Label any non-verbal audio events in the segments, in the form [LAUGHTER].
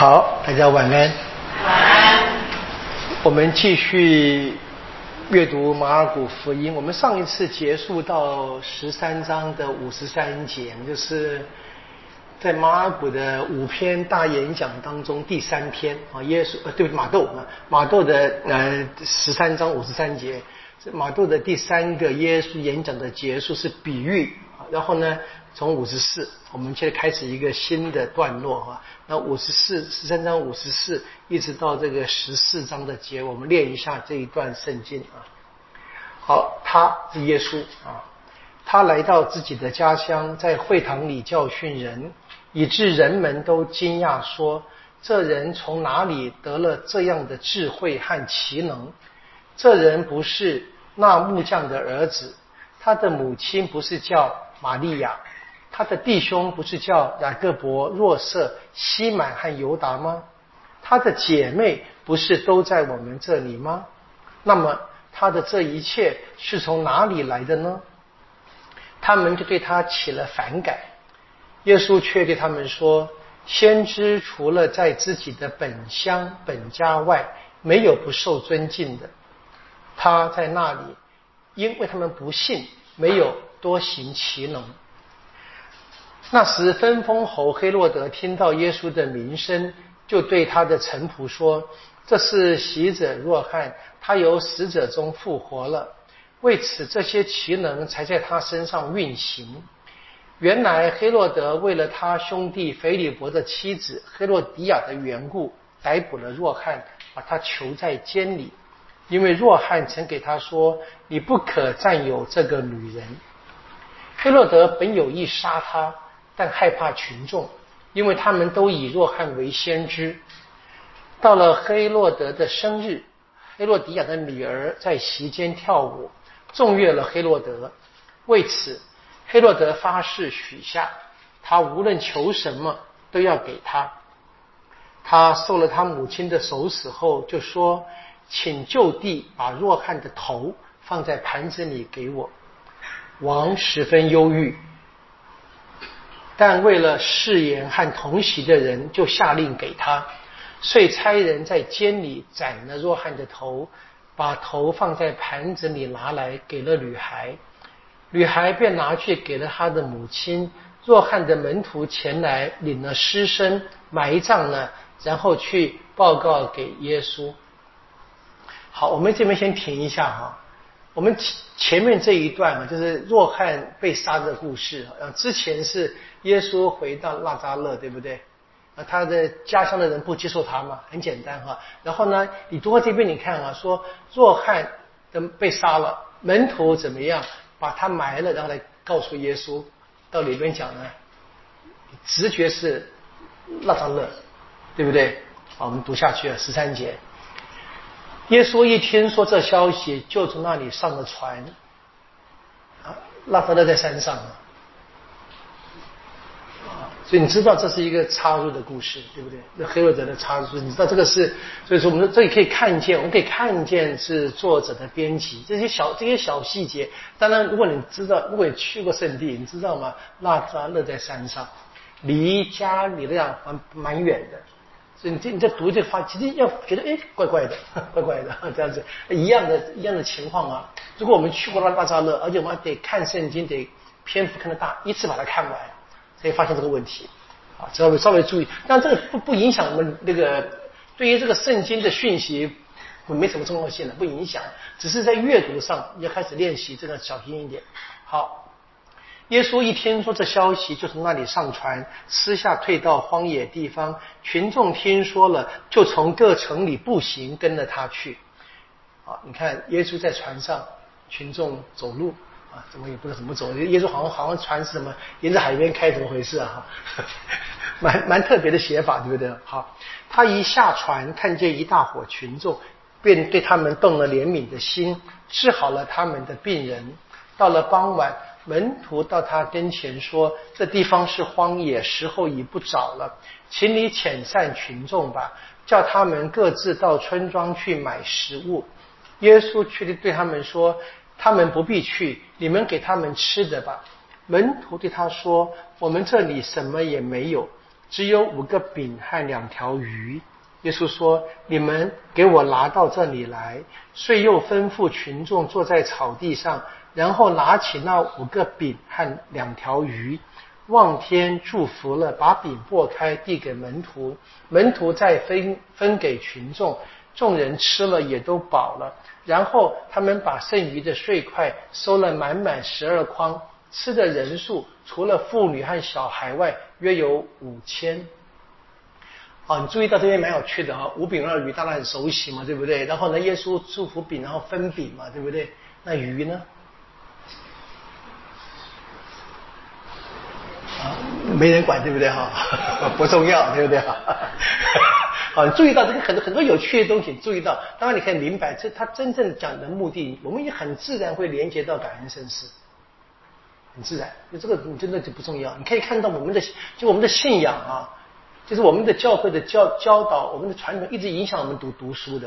好，大家晚安。晚安。我们继续阅读马尔谷福音。我们上一次结束到十三章的五十三节，就是在马尔谷的五篇大演讲当中第三篇啊。耶稣呃，对，马窦啊，马窦的呃十三章五十三节，马窦的第三个耶稣演讲的结束是比喻。然后呢，从五十四，我们现在开始一个新的段落啊。那五十四十三章五十四一直到这个十四章的节，我们练一下这一段圣经啊。好，他是耶稣啊，他来到自己的家乡，在会堂里教训人，以致人们都惊讶说：这人从哪里得了这样的智慧和奇能？这人不是那木匠的儿子，他的母亲不是叫玛利亚。他的弟兄不是叫雅各伯、若瑟、西满和犹达吗？他的姐妹不是都在我们这里吗？那么他的这一切是从哪里来的呢？他们就对他起了反感。耶稣却对他们说：“先知除了在自己的本乡本家外，没有不受尊敬的。他在那里，因为他们不信，没有多行奇能。”那时，分封侯黑洛德听到耶稣的名声，就对他的臣仆说：“这是喜者若翰，他由死者中复活了。为此，这些奇能才在他身上运行。原来，黑洛德为了他兄弟腓利伯的妻子黑洛迪亚的缘故，逮捕了若翰，把他囚在监里，因为若翰曾给他说：‘你不可占有这个女人。’黑洛德本有意杀他。”但害怕群众，因为他们都以若翰为先知。到了黑洛德的生日，黑洛迪亚的女儿在席间跳舞，纵跃了黑洛德。为此，黑洛德发誓许下，他无论求什么都要给他。他受了他母亲的手死后，就说：“请就地把若翰的头放在盘子里给我。”王十分忧郁。但为了誓言和同席的人，就下令给他，遂差人在监里斩了若翰的头，把头放在盘子里拿来给了女孩，女孩便拿去给了他的母亲。若翰的门徒前来领了尸身，埋葬了，然后去报告给耶稣。好，我们这边先停一下哈。我们前前面这一段啊，就是若翰被杀的故事啊。之前是耶稣回到拉扎勒，对不对？啊，他的家乡的人不接受他嘛，很简单哈。然后呢，你读到这边，你看啊，说若翰的被杀了，门徒怎么样把他埋了，然后来告诉耶稣。到里边讲呢，直觉是拉扎勒，对不对？好，我们读下去啊，十三节。耶稣一听说这消息，就从那里上了船。啊，拉扎勒在山上啊，所以你知道这是一个插入的故事，对不对？那黑洛德的插入，你知道这个是，所以说我们这里可以看见，我们可以看见是作者的编辑这些小这些小细节。当然，如果你知道，如果你去过圣地，你知道吗？拉扎勒在山上，离家里那样蛮蛮远的。所以你这你在读这话，其实要觉得哎，怪怪的，[LAUGHS] 怪怪的 [LAUGHS] 这样子，一样的一样的情况啊。如果我们去过拉拉扎勒，而且我们得看圣经，得篇幅看得大，一次把它看完，才发现这个问题啊。稍微稍微注意，但这个不不影响我们那个对于这个圣经的讯息没什么重要性的，不影响，只是在阅读上要开始练习，这个小心一点。好。耶稣一听说这消息，就从那里上船，私下退到荒野地方。群众听说了，就从各城里步行跟着他去。啊，你看耶稣在船上，群众走路啊，怎么也不知道怎么走。耶稣好像好像船是什么沿着海边开，怎么回事啊？[LAUGHS] 蛮蛮特别的写法，对不对？好，他一下船，看见一大伙群众，便对他们动了怜悯的心，治好了他们的病人。到了傍晚。门徒到他跟前说：“这地方是荒野，时候已不早了，请你遣散群众吧，叫他们各自到村庄去买食物。”耶稣却对他们说：“他们不必去，你们给他们吃的吧。”门徒对他说：“我们这里什么也没有，只有五个饼和两条鱼。耶稣说：“你们给我拿到这里来。”遂又吩咐群众坐在草地上，然后拿起那五个饼和两条鱼，望天祝福了，把饼拨开，递给门徒，门徒再分分给群众。众人吃了也都饱了。然后他们把剩余的碎块收了满满十二筐，吃的人数除了妇女和小孩外，约有五千。哦，你注意到这边蛮有趣的哈，五饼二鱼，大家很熟悉嘛，对不对？然后呢，耶稣祝福饼，然后分饼嘛，对不对？那鱼呢？没人管，对不对哈？[LAUGHS] 不重要，对不对哈？[LAUGHS] 好，你注意到这个很多很多有趣的东西，注意到，当然你可以明白，这他真正讲的目的，我们也很自然会连接到感恩圣事，很自然。就这个你真的就不重要，你可以看到我们的就我们的信仰啊。就是我们的教会的教教导，我们的传统一直影响我们读读书的。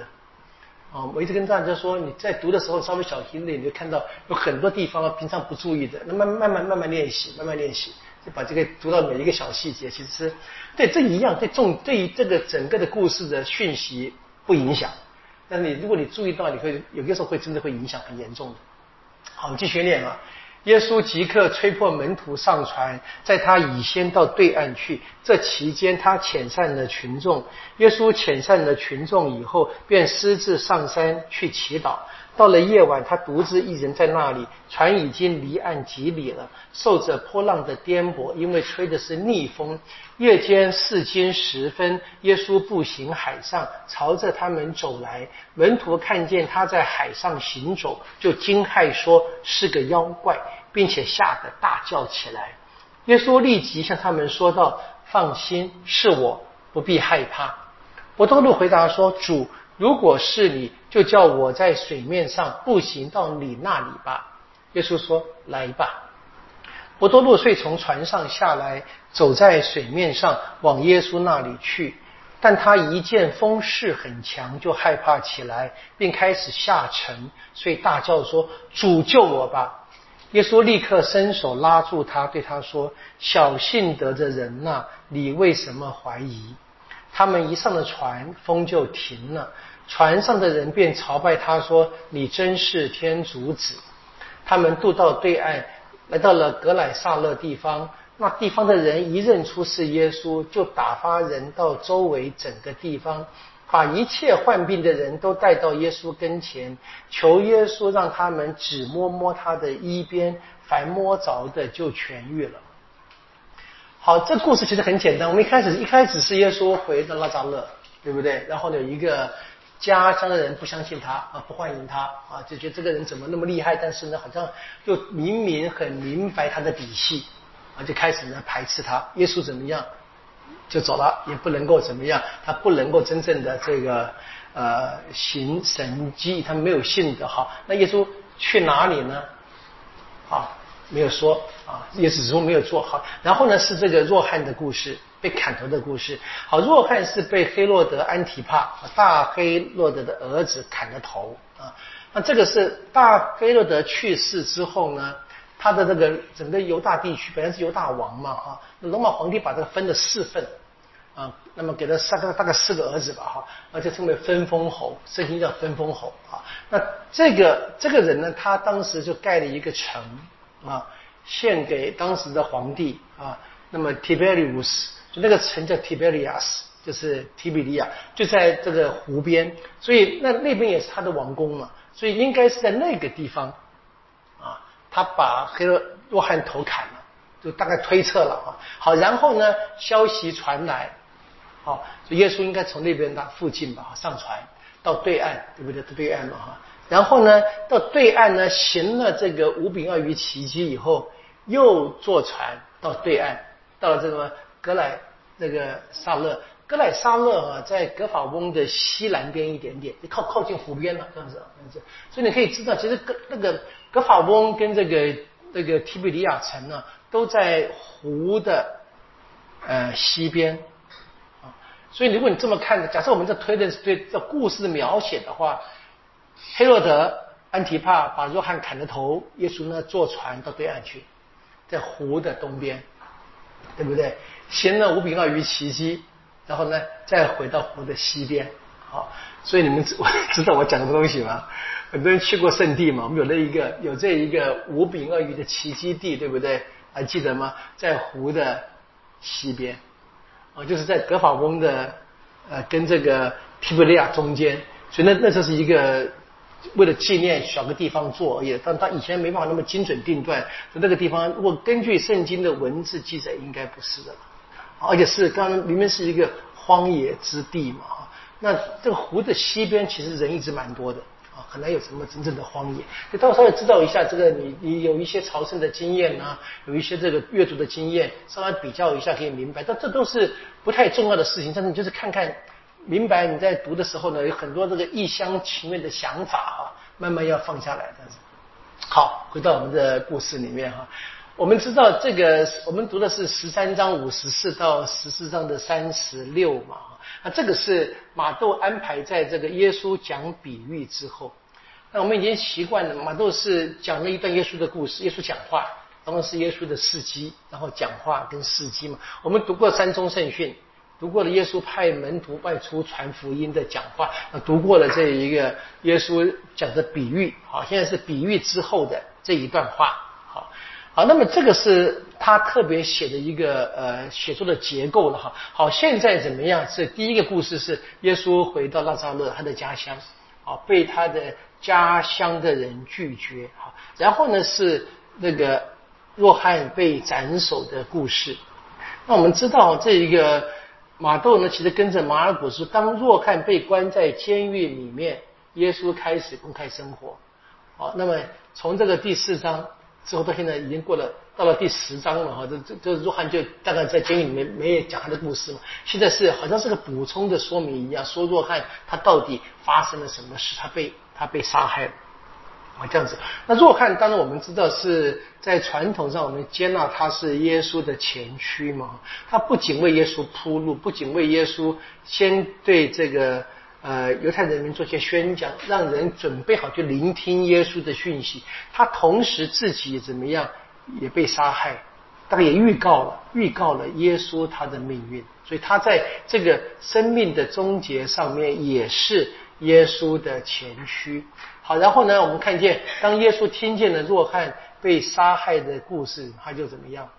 啊，我一直跟大家说，你在读的时候稍微小心点，你就看到有很多地方平常不注意的，那慢慢慢慢慢练习，慢慢练习，就把这个读到每一个小细节。其实，对这一样，对重对于这个整个的故事的讯息不影响。但是你如果你注意到，你会有些时候会真的会影响很严重的。好，继续念啊。耶稣即刻催迫门徒上船，在他已先到对岸去。这期间，他遣散了群众。耶稣遣散了群众以后，便私自上山去祈祷。到了夜晚，他独自一人在那里。船已经离岸几里了，受着波浪的颠簸，因为吹的是逆风。夜间四更时分，耶稣步行海上，朝着他们走来。门徒看见他在海上行走，就惊骇说是个妖怪，并且吓得大叫起来。耶稣立即向他们说道：“放心，是我，不必害怕。”伯多禄回答说：“主。”如果是你，就叫我在水面上步行到你那里吧。耶稣说：“来吧。”伯多洛遂从船上下来，走在水面上往耶稣那里去。但他一见风势很强，就害怕起来，并开始下沉，所以大叫说：“主救我吧！”耶稣立刻伸手拉住他，对他说：“小信得的人呐，你为什么怀疑？”他们一上了船，风就停了。船上的人便朝拜他说：“你真是天主子。”他们渡到对岸，来到了格莱萨勒地方。那地方的人一认出是耶稣，就打发人到周围整个地方，把一切患病的人都带到耶稣跟前，求耶稣让他们只摸摸他的衣边，凡摸着的就痊愈了。好，这故事其实很简单。我们一开始一开始是耶稣回到拉扎勒，对不对？然后有一个家乡的人不相信他啊，不欢迎他啊，就觉得这个人怎么那么厉害？但是呢，好像又明明很明白他的底细啊，就开始呢排斥他。耶稣怎么样就走了，也不能够怎么样，他不能够真正的这个呃行神迹，他没有信的哈。那耶稣去哪里呢？好。没有说啊，也只是说没有做好。然后呢，是这个若汉的故事，被砍头的故事。好，若汉是被黑洛德安提帕大黑洛德的儿子砍了头啊。那这个是大黑洛德去世之后呢，他的这个整个犹大地区本来是犹大王嘛哈，那罗马皇帝把这个分了四份啊，那么给他三个大概四个儿子吧哈，而且称为分封侯，圣经叫分封侯啊。那这个这个人呢，他当时就盖了一个城。啊，献给当时的皇帝啊。那么 Tiberius 就那个城叫 Tiberias，就是提比利亚，就在这个湖边，所以那那边也是他的王宫嘛。所以应该是在那个地方啊，他把黑洛汉头砍了，就大概推测了啊。好，然后呢，消息传来，好，耶稣应该从那边的附近吧，上船到对岸，对不对？对岸嘛哈。然后呢，到对岸呢，行了这个五饼二鱼奇迹以后，又坐船到对岸，到了这个格莱那个萨勒，格莱萨勒啊，在格法翁的西南边一点点，就靠靠近湖边了，这样子，这样子。所以你可以知道，其实格那个格法翁跟这个那个提比利亚城呢，都在湖的呃西边啊。所以如果你这么看，假设我们这推的是对这故事的描写的话。黑洛德安提帕把若翰砍了头，耶稣呢坐船到对岸去，在湖的东边，对不对？行了五饼二鱼奇迹，然后呢再回到湖的西边。好，所以你们知知道我讲什么东西吗？很多人去过圣地嘛，我们有了一个有这一个五饼二鱼的奇迹地，对不对？还记得吗？在湖的西边，啊，就是在格法翁的呃跟这个提布利亚中间，所以那那就是一个为了纪念选个地方做而已。但他以前没办法那么精准定断，那个地方如果根据圣经的文字记载，应该不是的，而且是刚明明是一个荒野之地嘛，那这个湖的西边其实人一直蛮多的。啊，很难有什么真正的荒野。就到稍微知道一下这个，你你有一些朝圣的经验啊，有一些这个阅读的经验，稍微比较一下可以明白。但这都是不太重要的事情，但是你就是看看明白你在读的时候呢，有很多这个一厢情愿的想法啊，慢慢要放下来。但是，好，回到我们的故事里面哈，我们知道这个，我们读的是十三章五十四到十四章的三十六嘛。那这个是马窦安排在这个耶稣讲比喻之后。那我们已经习惯了，马窦是讲了一段耶稣的故事，耶稣讲话，然后是耶稣的事迹，然后讲话跟事迹嘛。我们读过三中圣训，读过了耶稣派门徒外出传福音的讲话，那读过了这一个耶稣讲的比喻，好，现在是比喻之后的这一段话，好。好，那么这个是他特别写的一个呃写作的结构了哈。好，现在怎么样？是第一个故事是耶稣回到拉扎勒他的家乡，啊，被他的家乡的人拒绝，好，然后呢是那个若翰被斩首的故事。那我们知道这一个马窦呢，其实跟着马尔古斯当若翰被关在监狱里面，耶稣开始公开生活。好，那么从这个第四章。之后到现在已经过了，到了第十章了哈，这这这若翰就大概在监狱里面没有讲他的故事嘛。现在是好像是个补充的说明一样，说若翰他到底发生了什么事，他被他被杀害了啊这样子。那若翰当然我们知道是在传统上我们接纳他是耶稣的前驱嘛，他不仅为耶稣铺路，不仅为耶稣先对这个。呃，犹太人民做些宣讲，让人准备好去聆听耶稣的讯息。他同时自己怎么样，也被杀害，大概也预告了，预告了耶稣他的命运。所以他在这个生命的终结上面，也是耶稣的前驱。好，然后呢，我们看见当耶稣听见了若翰被杀害的故事，他就怎么样，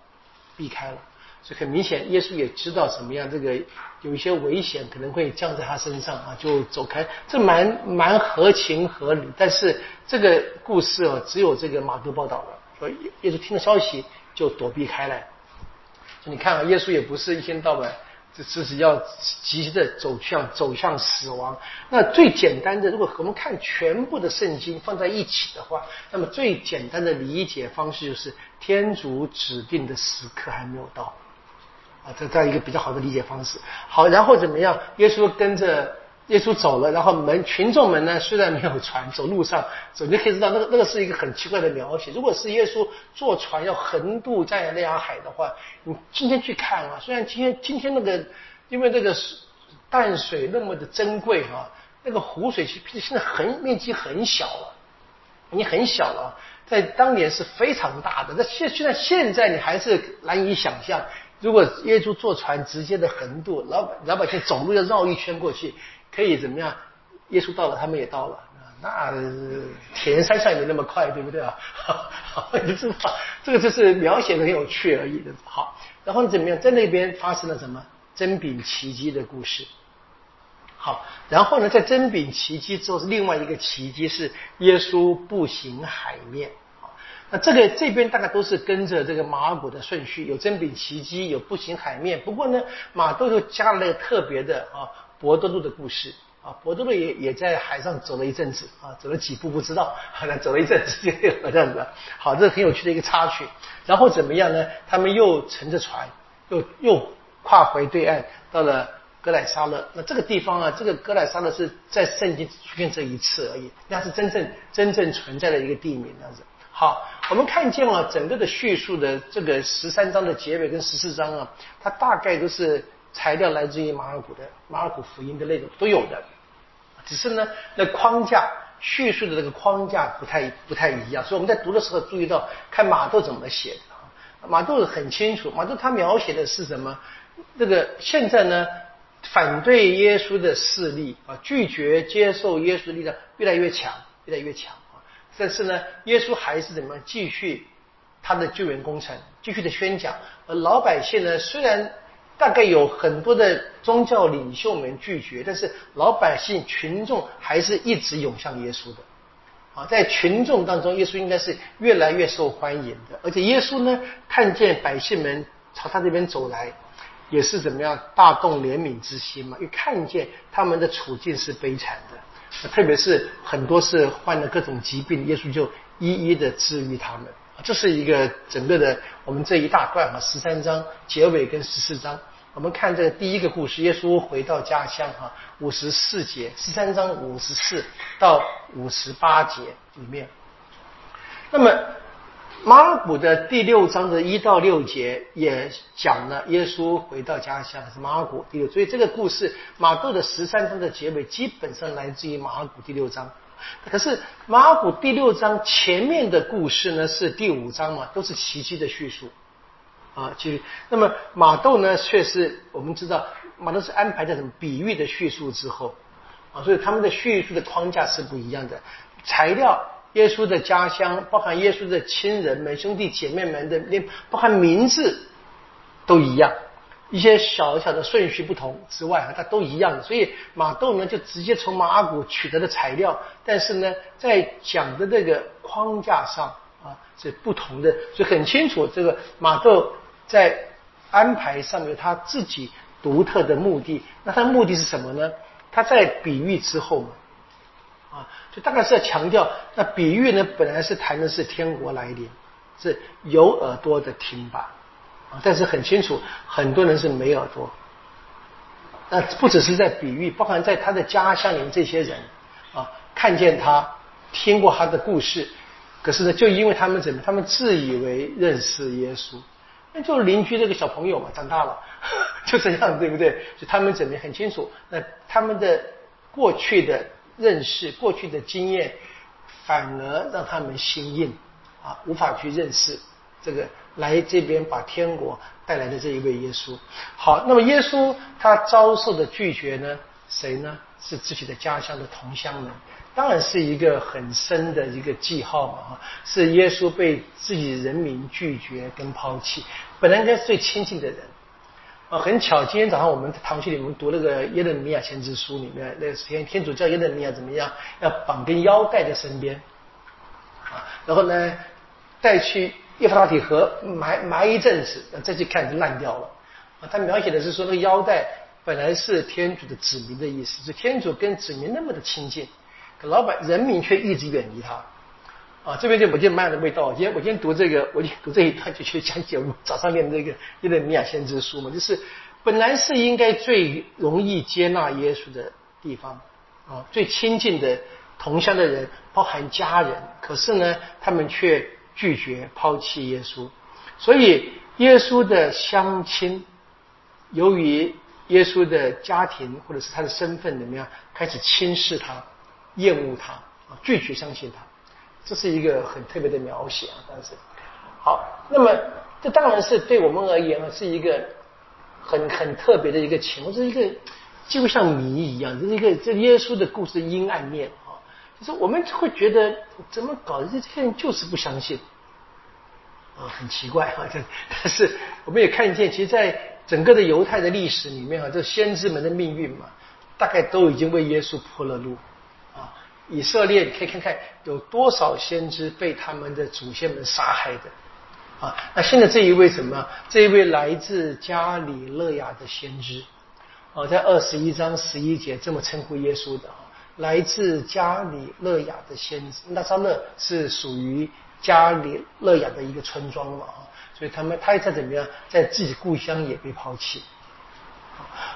避开了。所以很明显，耶稣也知道什么样，这个有一些危险可能会降在他身上啊，就走开，这蛮蛮合情合理。但是这个故事啊，只有这个马哥报道了，说耶稣听了消息就躲避开来。你看啊，耶稣也不是一天到晚这只是要急着走向走向死亡。那最简单的，如果我们看全部的圣经放在一起的话，那么最简单的理解方式就是天主指定的时刻还没有到。啊，这这样一个比较好的理解方式。好，然后怎么样？耶稣跟着耶稣走了，然后门群众们呢，虽然没有船，走路上 [LAUGHS] 走，你可以知道那个那个是一个很奇怪的描写。如果是耶稣坐船要横渡在那亚海的话，你今天去看啊，虽然今天今天那个因为那个淡水那么的珍贵啊，那个湖水其实现在很面积很小了，已经很小了，在当年是非常大的。那现现在现在你还是难以想象。如果耶稣坐船直接的横渡，老老百姓走路要绕一圈过去，可以怎么样？耶稣到了，他们也到了。那铁人三项也没那么快，对不对啊？[LAUGHS] 好，你知道这个就是描写的很有趣而已的。好，然后怎么样？在那边发生了什么真饼奇迹的故事？好，然后呢，在真饼奇迹之后，是另外一个奇迹是耶稣步行海面。那这个这边大概都是跟着这个马尔谷的顺序，有真饼奇迹，有步行海面。不过呢，马窦又加了那个特别的啊，博多路的故事啊，博多路也也在海上走了一阵子啊，走了几步不知道，好像走了一阵子这样子。好，这是很有趣的一个插曲。然后怎么样呢？他们又乘着船，又又跨回对岸，到了格莱沙勒。那这个地方啊，这个格莱沙勒是在圣经出现这一次而已，那是真正真正存在的一个地名，这样子。好，我们看见了整个的叙述的这个十三章的结尾跟十四章啊，它大概都是材料来自于马尔谷的马尔谷福音的内容都有的，只是呢那框架叙述的这个框架不太不太一样，所以我们在读的时候注意到看马窦怎么写的啊，马窦很清楚，马窦他描写的是什么？这个现在呢，反对耶稣的势力啊，拒绝接受耶稣的力量越来越强，越来越强啊。但是呢，耶稣还是怎么继续他的救援工程，继续的宣讲。而老百姓呢，虽然大概有很多的宗教领袖们拒绝，但是老百姓群众还是一直涌向耶稣的。啊，在群众当中，耶稣应该是越来越受欢迎的。而且耶稣呢，看见百姓们朝他这边走来。也是怎么样大动怜悯之心嘛？一看见他们的处境是悲惨的，特别是很多是患了各种疾病，耶稣就一一的治愈他们。这是一个整个的我们这一大段哈，十三章结尾跟十四章，我们看这第一个故事，耶稣回到家乡哈，五十四节，十三章五十四到五十八节里面，那么。马尔谷的第六章的一到六节也讲了耶稣回到家乡，是马尔谷第六。所以这个故事，马窦的十三章的结尾基本上来自于马尔谷第六章。可是马尔谷第六章前面的故事呢，是第五章嘛，都是奇迹的叙述啊。其实，那么马窦呢，却是我们知道马窦是安排在什么比喻的叙述之后啊，所以他们的叙述的框架是不一样的，材料。耶稣的家乡，包含耶稣的亲人们、兄弟姐妹们的，连包含名字都一样，一些小小的顺序不同之外，它都一样的。所以马窦呢，就直接从马阿古取得的材料，但是呢，在讲的这个框架上啊是不同的，所以很清楚，这个马窦在安排上面他自己独特的目的。那他的目的是什么呢？他在比喻之后嘛。啊，就大概是要强调，那比喻呢，本来是谈的是天国来临，是有耳朵的听吧，但是很清楚，很多人是没耳朵。那不只是在比喻，包含在他的家乡里面这些人，啊，看见他，听过他的故事，可是呢，就因为他们怎么，他们自以为认识耶稣，那就邻居这个小朋友嘛，长大了 [LAUGHS] 就这样，对不对？就他们怎么很清楚，那他们的过去的。认识过去的经验，反而让他们心硬啊，无法去认识这个来这边把天国带来的这一位耶稣。好，那么耶稣他遭受的拒绝呢？谁呢？是自己的家乡的同乡们，当然是一个很深的一个记号嘛哈。是耶稣被自己人民拒绝跟抛弃，本来应该是最亲近的人。啊，很巧，今天早上我们堂区里面读那个耶勒米亚先知书里面，那个天天主教耶勒米亚怎么样？要绑根腰带在身边，啊，然后呢，带去叶弗拉底河埋埋一阵子，再去看就烂掉了。他描写的是说，那个腰带本来是天主的子民的意思，是天主跟子民那么的亲近，可老百人民却一直远离他。啊，这边就我就蛮有味道。今天我今天读这个，我就读这一段，就去讲解我们早上念的这个《耶利米亚先知书》嘛。就是本来是应该最容易接纳耶稣的地方啊，最亲近的同乡的人，包含家人，可是呢，他们却拒绝抛弃耶稣。所以耶稣的乡亲，由于耶稣的家庭或者是他的身份怎么样，开始轻视他、厌恶他啊，拒绝相信他。这是一个很特别的描写啊，但是好，那么这当然是对我们而言啊，是一个很很特别的一个情况，是一个几乎像谜一样，这是一个这耶稣的故事阴暗面是我们会觉得怎么搞的，这些人就是不相信啊，很奇怪啊，[LAUGHS] 这但是我们也看见，其实，在整个的犹太的历史里面啊，这先知们的命运嘛，大概都已经为耶稣铺了路啊。以色列，你可以看看有多少先知被他们的祖先们杀害的啊？那现在这一位什么？这一位来自加里勒亚的先知啊，在二十一章十一节这么称呼耶稣的啊，来自加里勒亚的先知。那撒勒是属于加里勒亚的一个村庄嘛，所以他们他也在怎么样，在自己故乡也被抛弃。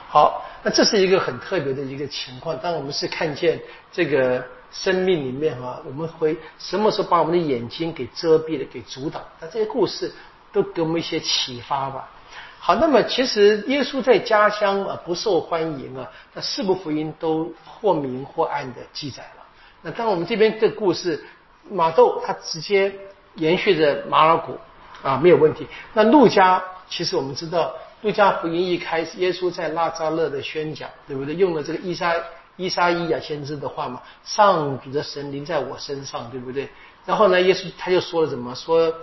好，那这是一个很特别的一个情况。当我们是看见这个。生命里面啊，我们会什么时候把我们的眼睛给遮蔽了、给阻挡？那这些故事都给我们一些启发吧。好，那么其实耶稣在家乡啊不受欢迎啊，那四部福音都或明或暗的记载了。那当我们这边的故事，马窦他直接延续着马尔谷啊，没有问题。那路加其实我们知道，路加福音一开始，耶稣在拉扎勒的宣讲，对不对？用了这个伊莎伊莎伊亚先知的话嘛，上主的神灵在我身上，对不对？然后呢，耶稣他就说了什么？说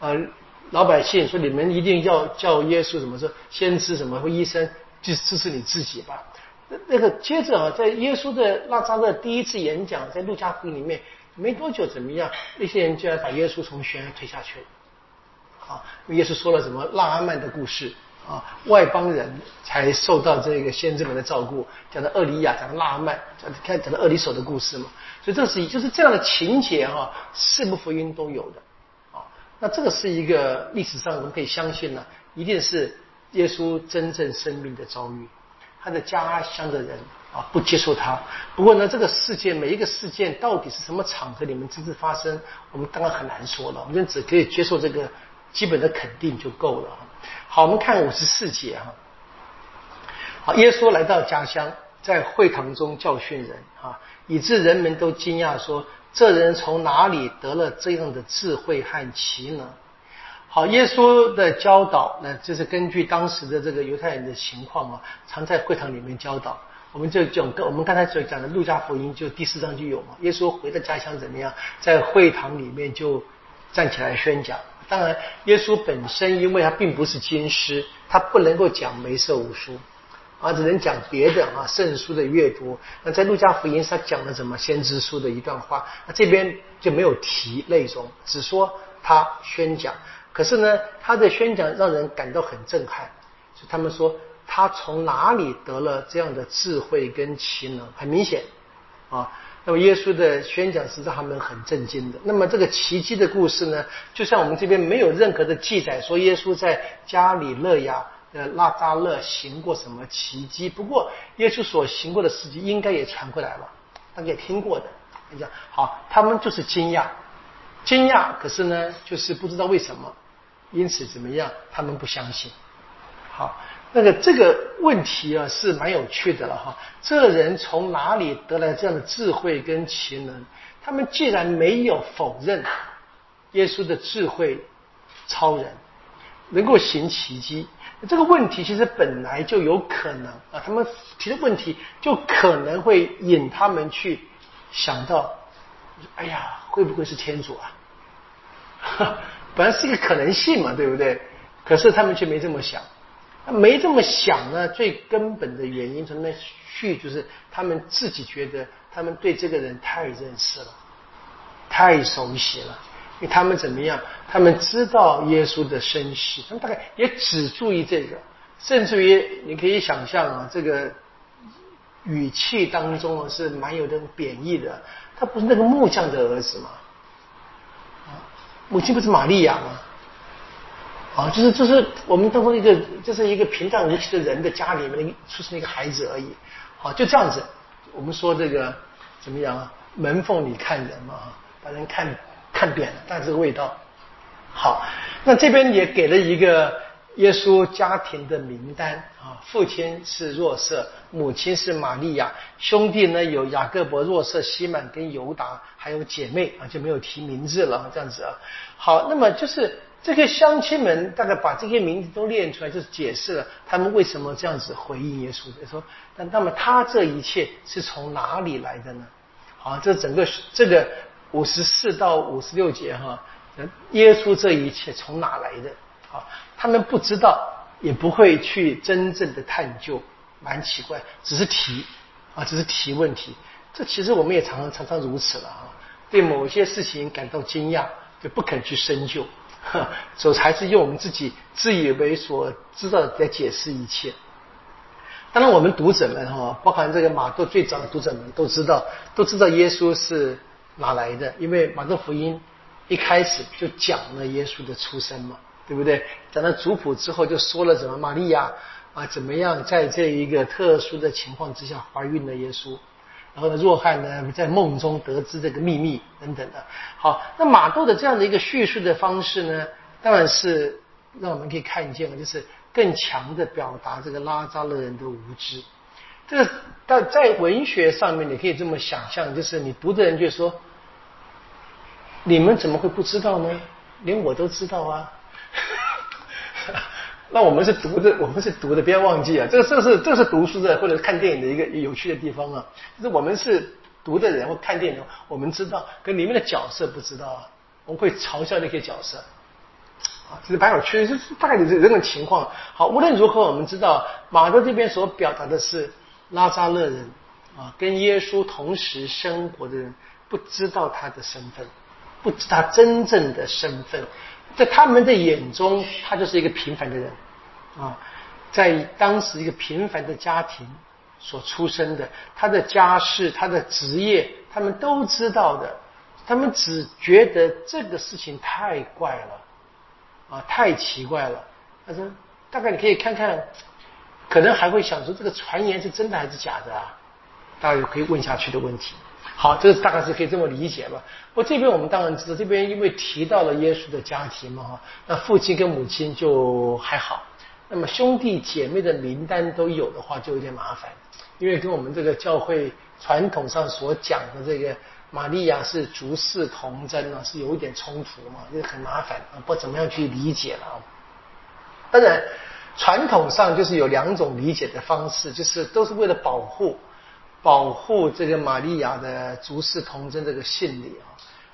呃，老百姓说你们一定要叫耶稣怎么说？先知什么或医生，就支持你自己吧。那那个接着啊，在耶稣的拉扎勒第一次演讲，在路加福音里面没多久，怎么样？那些人就要把耶稣从悬崖推下去了。啊，耶稣说了什么拉阿曼的故事啊？外邦人才受到这个先知们的照顾，讲的厄里亚，讲的拉阿曼，讲看讲的厄里索的故事嘛。所以这是就是这样的情节哈，四部福音都有的。那这个是一个历史上我们可以相信呢，一定是耶稣真正生命的遭遇，他的家乡的人啊不接受他。不过呢，这个事件每一个事件到底是什么场合里面真正发生，我们当然很难说了。我们只可以接受这个。基本的肯定就够了好，我们看五十四节哈。好，耶稣来到家乡，在会堂中教训人啊，以致人们都惊讶说：“这人从哪里得了这样的智慧和奇能？”好，耶稣的教导，那就是根据当时的这个犹太人的情况啊，常在会堂里面教导。我们就讲，我们刚才所讲的路加福音就第四章就有嘛。耶稣回到家乡怎么样，在会堂里面就站起来宣讲。当然，耶稣本身因为他并不是经师，他不能够讲梅瑟五书，啊，只能讲别的啊圣书的阅读。那在路加福音上讲了什么先知书的一段话，那这边就没有提内容，只说他宣讲。可是呢，他的宣讲让人感到很震撼，就他们说他从哪里得了这样的智慧跟奇能？很明显，啊。那么耶稣的宣讲是让他们很震惊的。那么这个奇迹的故事呢，就像我们这边没有任何的记载说耶稣在加里勒亚呃拉扎勒行过什么奇迹。不过耶稣所行过的事迹应该也传过来了，大家也听过的。你讲好，他们就是惊讶，惊讶，可是呢，就是不知道为什么，因此怎么样，他们不相信。好。那个这个问题啊是蛮有趣的了哈，这人从哪里得来这样的智慧跟奇能？他们既然没有否认耶稣的智慧超人，能够行奇迹，这个问题其实本来就有可能啊，他们提的问题就可能会引他们去想到，哎呀，会不会是天主啊？[LAUGHS] 本来是一个可能性嘛，对不对？可是他们却没这么想。没这么想呢，最根本的原因从那去就是他们自己觉得他们对这个人太认识了，太熟悉了。因为他们怎么样？他们知道耶稣的身世，他们大概也只注意这个，甚至于你可以想象啊，这个语气当中是蛮有这种贬义的。他不是那个木匠的儿子吗？母亲不是玛利亚吗？啊，就是就是我们当中一个，就是一个平淡无奇的人的家里面出生一个孩子而已。好，就这样子，我们说这个怎么样啊？门缝里看人嘛，把人看看扁了，但这个味道。好，那这边也给了一个耶稣家庭的名单啊，父亲是若瑟，母亲是玛利亚，兄弟呢有雅各伯、若瑟、西满跟犹达，还有姐妹啊，就没有提名字了，这样子啊。好，那么就是。这个乡亲们大概把这些名字都念出来，就是解释了他们为什么这样子回应耶稣的。说，那那么他这一切是从哪里来的呢？好，这整个这个五十四到五十六节哈，耶稣这一切从哪来的？啊，他们不知道，也不会去真正的探究，蛮奇怪，只是提啊，只是提问题。这其实我们也常常常常如此了啊，对某些事情感到惊讶，就不肯去深究。所以还是用我们自己自以为所知道的来解释一切。当然，我们读者们哈，包含这个马窦最早的读者们都知道，都知道耶稣是哪来的，因为马窦福音一开始就讲了耶稣的出生嘛，对不对？讲了族谱之后，就说了怎么玛利亚啊怎么样在这一个特殊的情况之下怀孕了耶稣。然后呢，若翰呢在梦中得知这个秘密等等的。好，那马窦的这样的一个叙述的方式呢，当然是让我们可以看见了，就是更强的表达这个拉扎勒人的无知。这个在文学上面，你可以这么想象，就是你读的人就说：你们怎么会不知道呢？连我都知道啊！[LAUGHS] 那我们是读的，我们是读的，不要忘记啊，这个这是这是读书的或者看电影的一个有趣的地方啊。就是我们是读的人或看电影，我们知道，可里面的角色不知道啊，我们会嘲笑那些角色。啊，这是蛮有趣的，就是大概的这这种情况。好，无论如何，我们知道马德这边所表达的是拉扎勒人啊，跟耶稣同时生活的人，不知道他的身份，不知他真正的身份。在他们的眼中，他就是一个平凡的人，啊，在当时一个平凡的家庭所出生的，他的家世、他的职业，他们都知道的，他们只觉得这个事情太怪了，啊，太奇怪了。他说，大概你可以看看，可能还会想说，这个传言是真的还是假的啊？大家可以问下去的问题。好，这个大概是可以这么理解吧。不这边我们当然知道，这边因为提到了耶稣的家庭嘛，哈，那父亲跟母亲就还好。那么兄弟姐妹的名单都有的话，就有点麻烦，因为跟我们这个教会传统上所讲的这个玛利亚是逐世童真呢，是有一点冲突嘛，就很麻烦，不怎么样去理解了啊。当然，传统上就是有两种理解的方式，就是都是为了保护。保护这个玛利亚的足世童贞这个信理啊，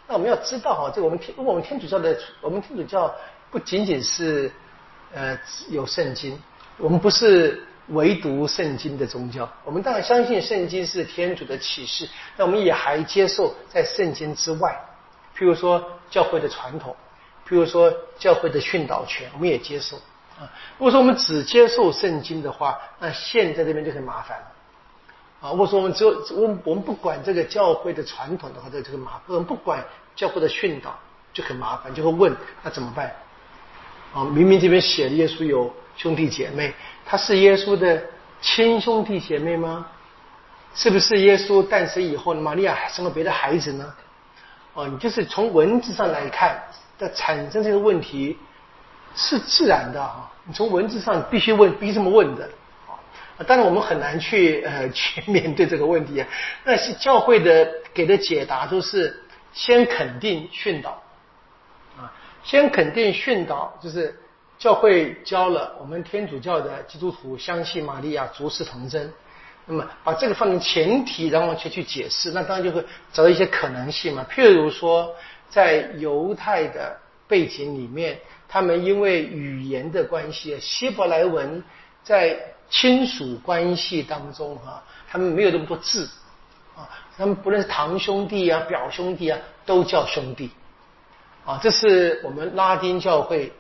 那我们要知道哈，这我们天我们天主教的我们天主教不仅仅是呃有圣经，我们不是唯独圣经的宗教，我们当然相信圣经是天主的启示，那我们也还接受在圣经之外，譬如说教会的传统，譬如说教会的训导权，我们也接受啊。如果说我们只接受圣经的话，那现在这边就很麻烦了。啊，如果说我们只有我我们不管这个教会的传统的话，这这个麻，我们不管教会的训导就很麻烦，就会问那怎么办？啊，明明这边写的耶稣有兄弟姐妹，他是耶稣的亲兄弟姐妹吗？是不是耶稣诞生以后，玛利亚还生了别的孩子呢？哦，你就是从文字上来看，的产生这个问题是自然的啊，你从文字上必须问，必须这么问的啊。当然，我们很难去呃 [LAUGHS] 去面对这个问题啊。那是教会的给的解答都是先肯定训导啊，先肯定训导，就是教会教了我们天主教的基督徒相信玛利亚足世童真，那么把这个放在前提，然后去去解释，那当然就会找到一些可能性嘛。譬如说，在犹太的背景里面，他们因为语言的关系，希伯来文在亲属关系当中，哈，他们没有那么多字，啊，他们不论是堂兄弟啊、表兄弟啊，都叫兄弟，啊，这是我们拉丁教会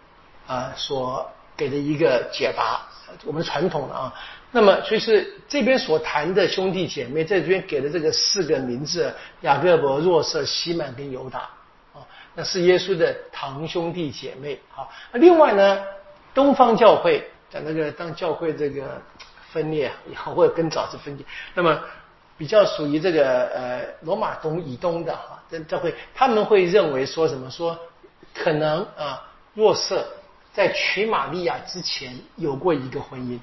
啊所给的一个解答，我们传统的啊。那么，所以是这边所谈的兄弟姐妹，在这边给的这个四个名字：雅各伯、若瑟、西满跟犹大，啊，那是耶稣的堂兄弟姐妹。好，那另外呢，东方教会。在那个当教会这个分裂以后，或者更早是分裂，那么比较属于这个呃罗马东以东的哈，这教会他们会认为说什么说可能啊若瑟在娶玛利亚之前有过一个婚姻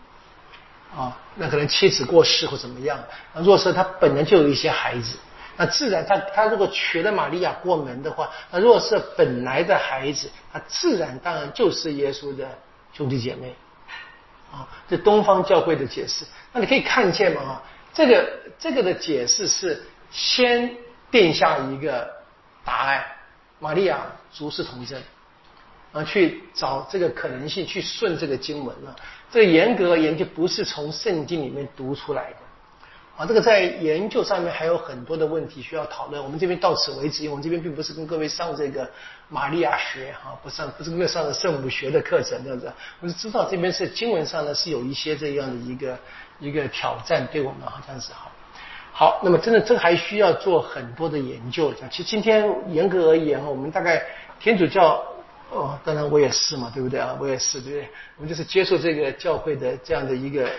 啊，那可能妻子过世或怎么样，那若瑟他本来就有一些孩子，那自然他他如果娶了玛利亚过门的话，那若是本来的孩子，他自然当然就是耶稣的兄弟姐妹。啊，这东方教会的解释，那你可以看见嘛？哈，这个这个的解释是先定下一个答案，玛利亚足是童真，啊，去找这个可能性，去顺这个经文了。这个严格而言就不是从圣经里面读出来的。啊，这个在研究上面还有很多的问题需要讨论。我们这边到此为止，因为我们这边并不是跟各位上这个玛利亚学哈，不上不是跟各位上的圣母学的课程，这样子。我们知道这边是经文上呢是有一些这样的一个一个挑战，对我们好像是好。好，那么真的这还需要做很多的研究。其实今天严格而言，我们大概天主教哦，当然我也是嘛，对不对啊？我也是，对不对？我们就是接受这个教会的这样的一个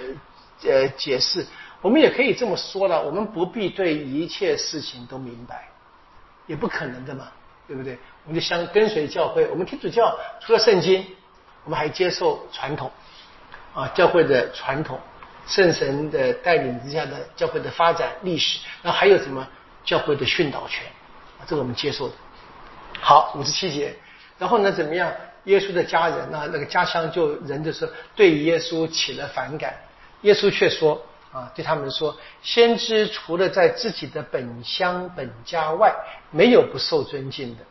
呃解释。我们也可以这么说了，我们不必对一切事情都明白，也不可能的嘛，对不对？我们就相跟随教会，我们天主教除了圣经，我们还接受传统啊，教会的传统，圣神的带领之下的教会的发展历史，然后还有什么教会的训导权，这个我们接受的。好，五十七节，然后呢怎么样？耶稣的家人呢，那个家乡就人就是对耶稣起了反感。耶稣却说啊，对他们说，先知除了在自己的本乡本家外，没有不受尊敬的。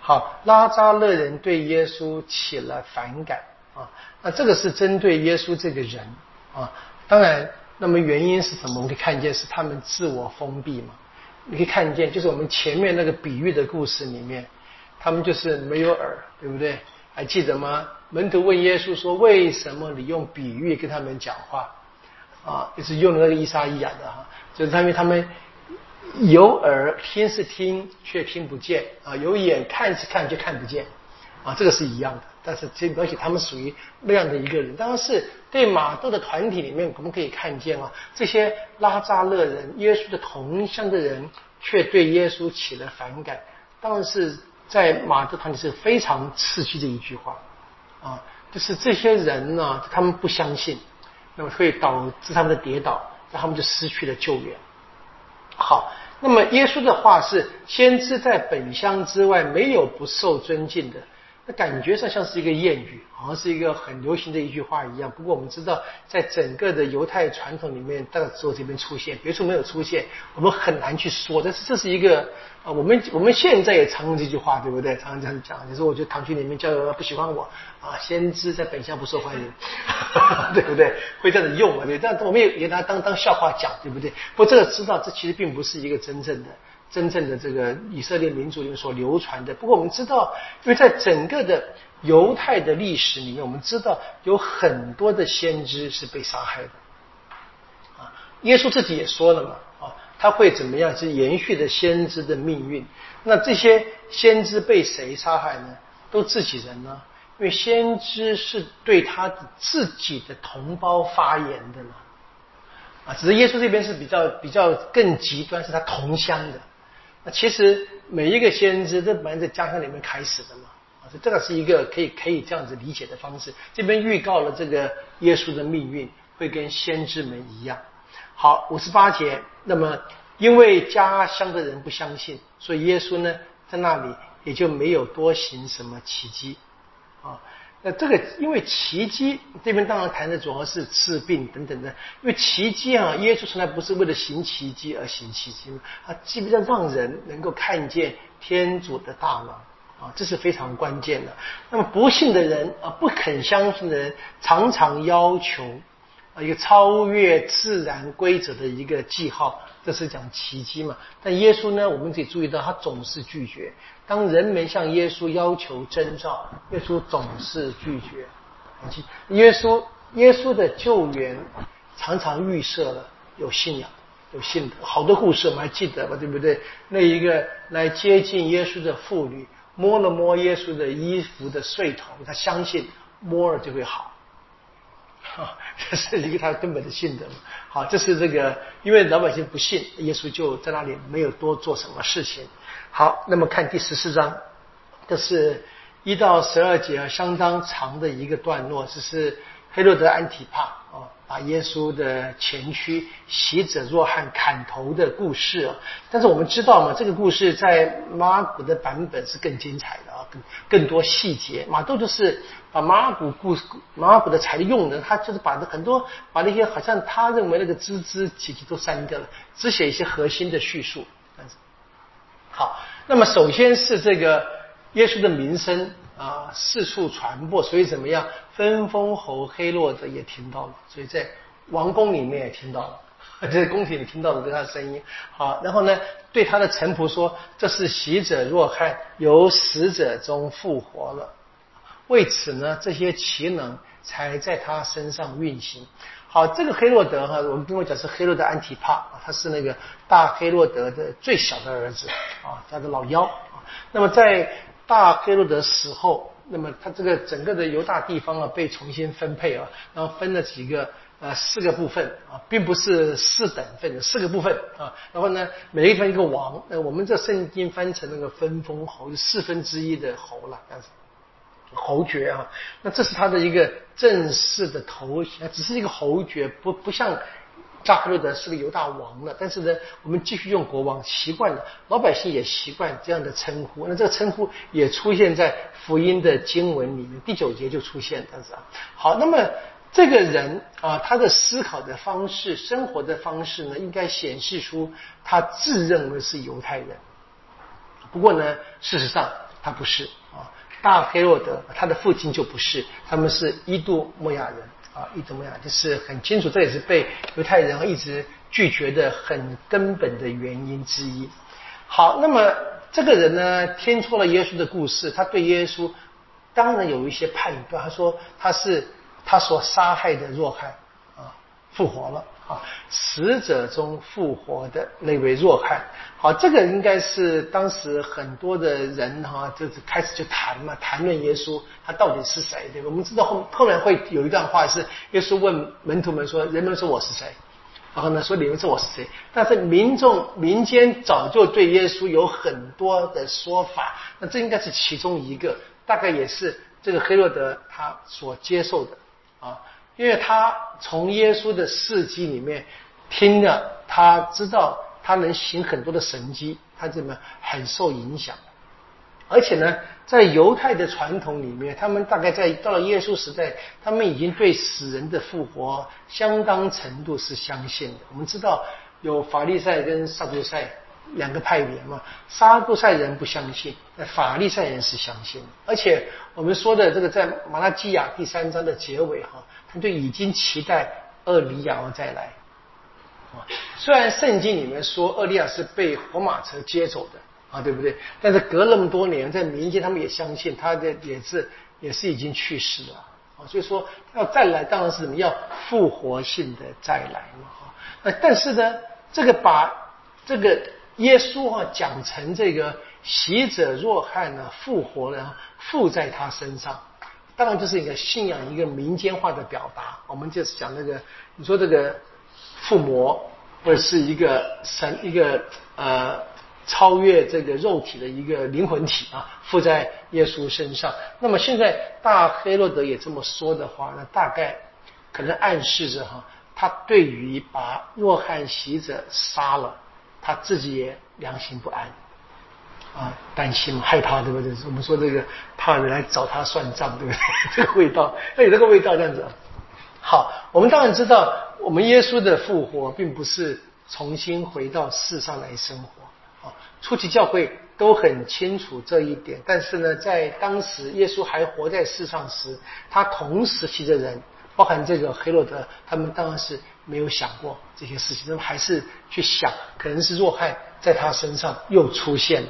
好，拉扎勒人对耶稣起了反感啊，那这个是针对耶稣这个人啊。当然，那么原因是什么？我们可以看见是他们自我封闭嘛。你可以看见，就是我们前面那个比喻的故事里面，他们就是没有耳，对不对？还记得吗？门徒问耶稣说：“为什么你用比喻跟他们讲话？”啊，就是用的那个伊莎伊亚的哈，就是因为他们有耳听是听，却听不见啊；有眼看是看，却看不见啊。这个是一样的。但是这而且他们属于那样的一个人，当然是对马窦的团体里面，我们可以看见啊，这些拉扎勒人、耶稣的同乡的人，却对耶稣起了反感。当然是在马窦团体是非常刺激的一句话啊，就是这些人呢，他们不相信，那么会导致他们的跌倒，那他们就失去了救援。好，那么耶稣的话是：先知在本乡之外，没有不受尊敬的。那感觉上像是一个谚语，好像是一个很流行的一句话一样。不过我们知道，在整个的犹太传统里面，大概只有这边出现，别处没有出现，我们很难去说。但是这是一个啊，我们我们现在也常用这句话，对不对？常常这样讲，就是我觉得唐军里面教不喜欢我啊，先知在本乡不受欢迎，[LAUGHS] 对不对？会这样用啊，对，但我们也也拿当当笑话讲，对不对？不过这个知道，这其实并不是一个真正的。真正的这个以色列民族里面所流传的，不过我们知道，因为在整个的犹太的历史里面，我们知道有很多的先知是被杀害的，啊，耶稣自己也说了嘛，啊，他会怎么样？是延续的先知的命运。那这些先知被谁杀害呢？都自己人呢？因为先知是对他的自己的同胞发言的呢，啊，只是耶稣这边是比较比较更极端，是他同乡的。那其实每一个先知都本来在家乡里面开始的嘛，啊，这个是一个可以可以这样子理解的方式。这边预告了这个耶稣的命运会跟先知们一样。好，五十八节，那么因为家乡的人不相信，所以耶稣呢在那里也就没有多行什么奇迹，啊。那这个，因为奇迹这边当然谈的主要是治病等等的。因为奇迹啊，耶稣从来不是为了行奇迹而行奇迹，他基本上让人能够看见天主的大能啊，这是非常关键的。那么不信的人啊，不肯相信的人，常常要求一个超越自然规则的一个记号，这是讲奇迹嘛。但耶稣呢，我们可以注意到，他总是拒绝。当人们向耶稣要求征兆，耶稣总是拒绝。耶稣耶稣的救援常常预设了有信仰、有信德。好多故事我们还记得吧？对不对？那一个来接近耶稣的妇女，摸了摸耶稣的衣服的穗头，他相信摸了就会好。[LAUGHS] 这是一个他根本的信德。好，这是这个，因为老百姓不信，耶稣就在那里没有多做什么事情。好，那么看第十四章，这是一到十二节相当长的一个段落，这是黑洛德安提帕啊，把耶稣的前驱袭者若翰砍头的故事。但是我们知道嘛，这个故事在马古的版本是更精彩的，更多细节。马窦就是把马古故、马古的材料用的，他就是把很多把那些好像他认为那个枝枝节节都删掉了，只写一些核心的叙述。好，那么首先是这个耶稣的名声啊四处传播，所以怎么样？分封侯黑洛德也听到了，所以在王宫里面也听到了，[LAUGHS] 在宫廷里听到了他的声音。好，然后呢，对他的臣仆说：“这是喜者若翰由死者中复活了。”为此呢，这些奇能才在他身上运行。好，这个黑洛德哈，我们跟我讲是黑洛德安提帕，他是那个大黑洛德的最小的儿子啊，他的老幺。那么在大黑洛德死后，那么他这个整个的犹大地方啊被重新分配啊，然后分了几个呃四个部分啊，并不是四等份的四个部分啊。然后呢，每一分一个王，呃，我们这圣经翻成那个分封侯，就四分之一的侯了，这样子。侯爵啊，那这是他的一个正式的头衔，只是一个侯爵，不不像大黑罗德是个犹大王了，但是呢，我们继续用国王，习惯了，老百姓也习惯这样的称呼。那这个称呼也出现在福音的经文里面，第九节就出现，但是啊，好，那么这个人啊，他的思考的方式、生活的方式呢，应该显示出他自认为是犹太人。不过呢，事实上他不是啊。大黑洛德他的父亲就不是，他们是伊度莫亚人。啊，一度莫亚？就是很清楚，这也是被犹太人一直拒绝的很根本的原因之一。好，那么这个人呢，听说了耶稣的故事，他对耶稣当然有一些判断。他说他是他所杀害的弱汉啊，复活了。啊，死者中复活的那位弱汉，好，这个应该是当时很多的人哈，就是开始就谈嘛，谈论耶稣他到底是谁，对吧？我们知道后后面会有一段话是耶稣问门徒们说：“人们说我是谁？”然后呢说：“你们说我是谁？”但是民众民间早就对耶稣有很多的说法，那这应该是其中一个，大概也是这个黑洛德他所接受的啊。因为他从耶稣的事迹里面听了，他知道他能行很多的神迹，他怎么很受影响。而且呢，在犹太的传统里面，他们大概在到了耶稣时代，他们已经对死人的复活相当程度是相信的。我们知道有法利赛跟撒杜塞。两个派别嘛，沙杜塞人不相信，那法利赛人是相信。而且我们说的这个在马拉基亚第三章的结尾哈，他就已经期待厄里亚要再来。啊，虽然圣经里面说厄利亚是被火马车接走的啊，对不对？但是隔那么多年，在民间他们也相信他的也是也是已经去世了啊，所以说要再来当然是怎么样复活性的再来嘛哈。那但是呢，这个把这个。耶稣啊，讲成这个习者若翰呢复活了，附在他身上，当然这是一个信仰，一个民间化的表达。我们就是讲那个，你说这个附魔，或者是一个神，一个呃超越这个肉体的一个灵魂体啊，附在耶稣身上。那么现在大黑洛德也这么说的话，那大概可能暗示着哈，他对于把若翰习者杀了。他自己也良心不安，啊，担心害怕，对不对？我们说这个怕人来找他算账，对不对？[LAUGHS] 这个味道，那有这个味道这样子。好，我们当然知道，我们耶稣的复活并不是重新回到世上来生活，啊，初期教会都很清楚这一点。但是呢，在当时耶稣还活在世上时，他同时期的人。包含这个黑洛德，他们当然是没有想过这些事情，那么还是去想，可能是若翰在他身上又出现了。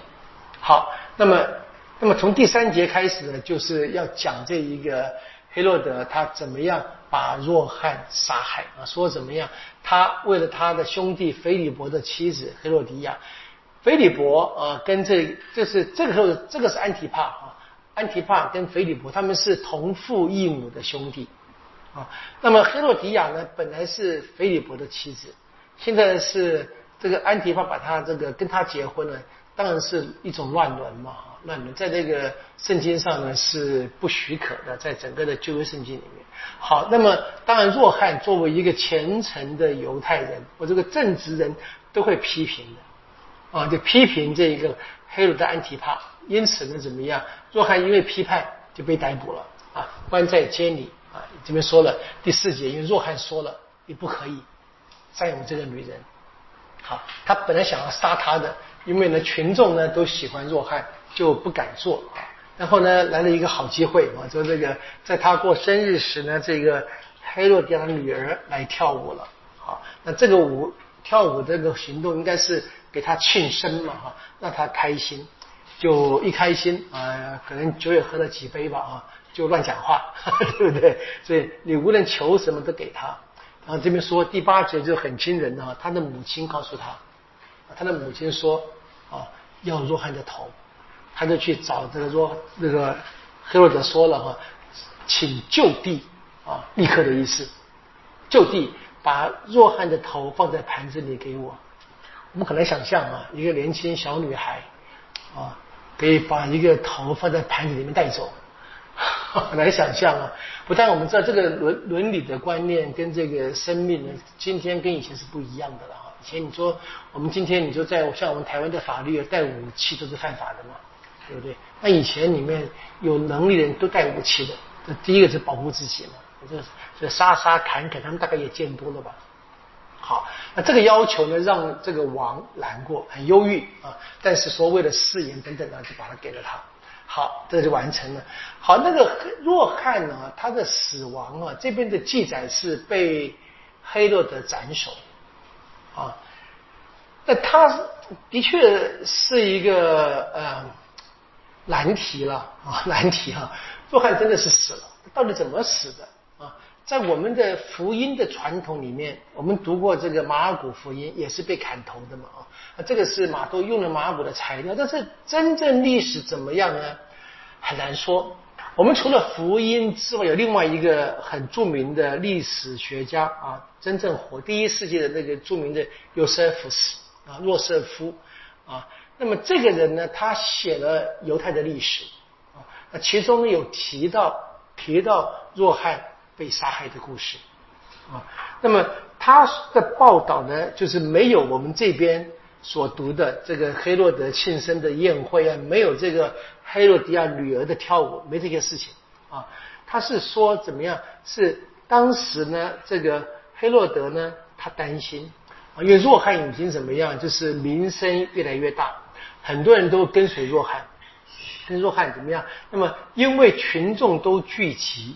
好，那么，那么从第三节开始呢，就是要讲这一个黑洛德他怎么样把若翰杀害啊？说怎么样？他为了他的兄弟菲利伯的妻子黑洛迪亚，菲利伯啊，跟这这是这个时候这个是安提帕啊，安提帕跟菲利伯他们是同父异母的兄弟。啊，那么黑洛迪亚呢，本来是菲利伯的妻子，现在是这个安提帕把他这个跟他结婚了，当然是一种乱伦嘛，乱伦在这个圣经上呢是不许可的，在整个的旧约圣经里面。好，那么当然若翰作为一个虔诚的犹太人，我这个正直人都会批评的，啊，就批评这一个黑罗的安提帕，因此呢怎么样？若翰因为批判就被逮捕了，啊，关在监里。这边说了第四节，因为若汉说了你不可以占有这个女人。好，他本来想要杀她的，因为呢群众呢都喜欢若汉，就不敢做啊。然后呢来了一个好机会啊，说这个在他过生日时呢，这个黑洛迪亚的女儿来跳舞了。好，那这个舞跳舞这个行动应该是给他庆生嘛哈，让他开心。就一开心啊，可能酒也喝了几杯吧啊。就乱讲话，[LAUGHS] 对不对？所以你无论求什么都给他。然后这边说第八节就很惊人啊，他的母亲告诉他，他的母亲说啊，要若翰的头，他就去找这个若那个黑洛德说了哈，请就地啊，立刻的意思，就地把若翰的头放在盘子里给我。我们很难想象啊，一个年轻小女孩啊，可以把一个头放在盘子里面带走。很 [LAUGHS] 难想象啊！不但我们知道这个伦伦理的观念跟这个生命呢，今天跟以前是不一样的了啊！以前你说我们今天你就在像我们台湾的法律带武器都是犯法的嘛，对不对？那以前里面有能力的人都带武器的，这第一个是保护自己嘛，这这杀杀砍砍，他们大概也见多了吧？好，那这个要求呢，让这个王难过，很忧郁啊。但是说为了誓言等等呢，就把它给了他。好，这就完成了。好，那个若汉呢，他的死亡啊，这边的记载是被黑洛德斩首啊。那他的确是一个呃难题了啊，难题啊。若汉真的是死了，到底怎么死的？在我们的福音的传统里面，我们读过这个马尔谷福音，也是被砍头的嘛啊。这个是马都用了马尔谷的材料，但是真正历史怎么样呢？很难说。我们除了福音之外，有另外一个很著名的历史学家啊，真正活第一世纪的那个著名的约瑟夫斯啊，若瑟夫啊。那么这个人呢，他写了犹太的历史啊，那其中有提到提到若汉被杀害的故事啊。那么他的报道呢，就是没有我们这边。所读的这个黑洛德庆生的宴会啊，没有这个黑洛迪亚女儿的跳舞，没这些事情啊。他是说怎么样？是当时呢，这个黑洛德呢，他担心啊，因为若汉已经怎么样，就是名声越来越大，很多人都跟随若汉，跟若汉怎么样？那么因为群众都聚集，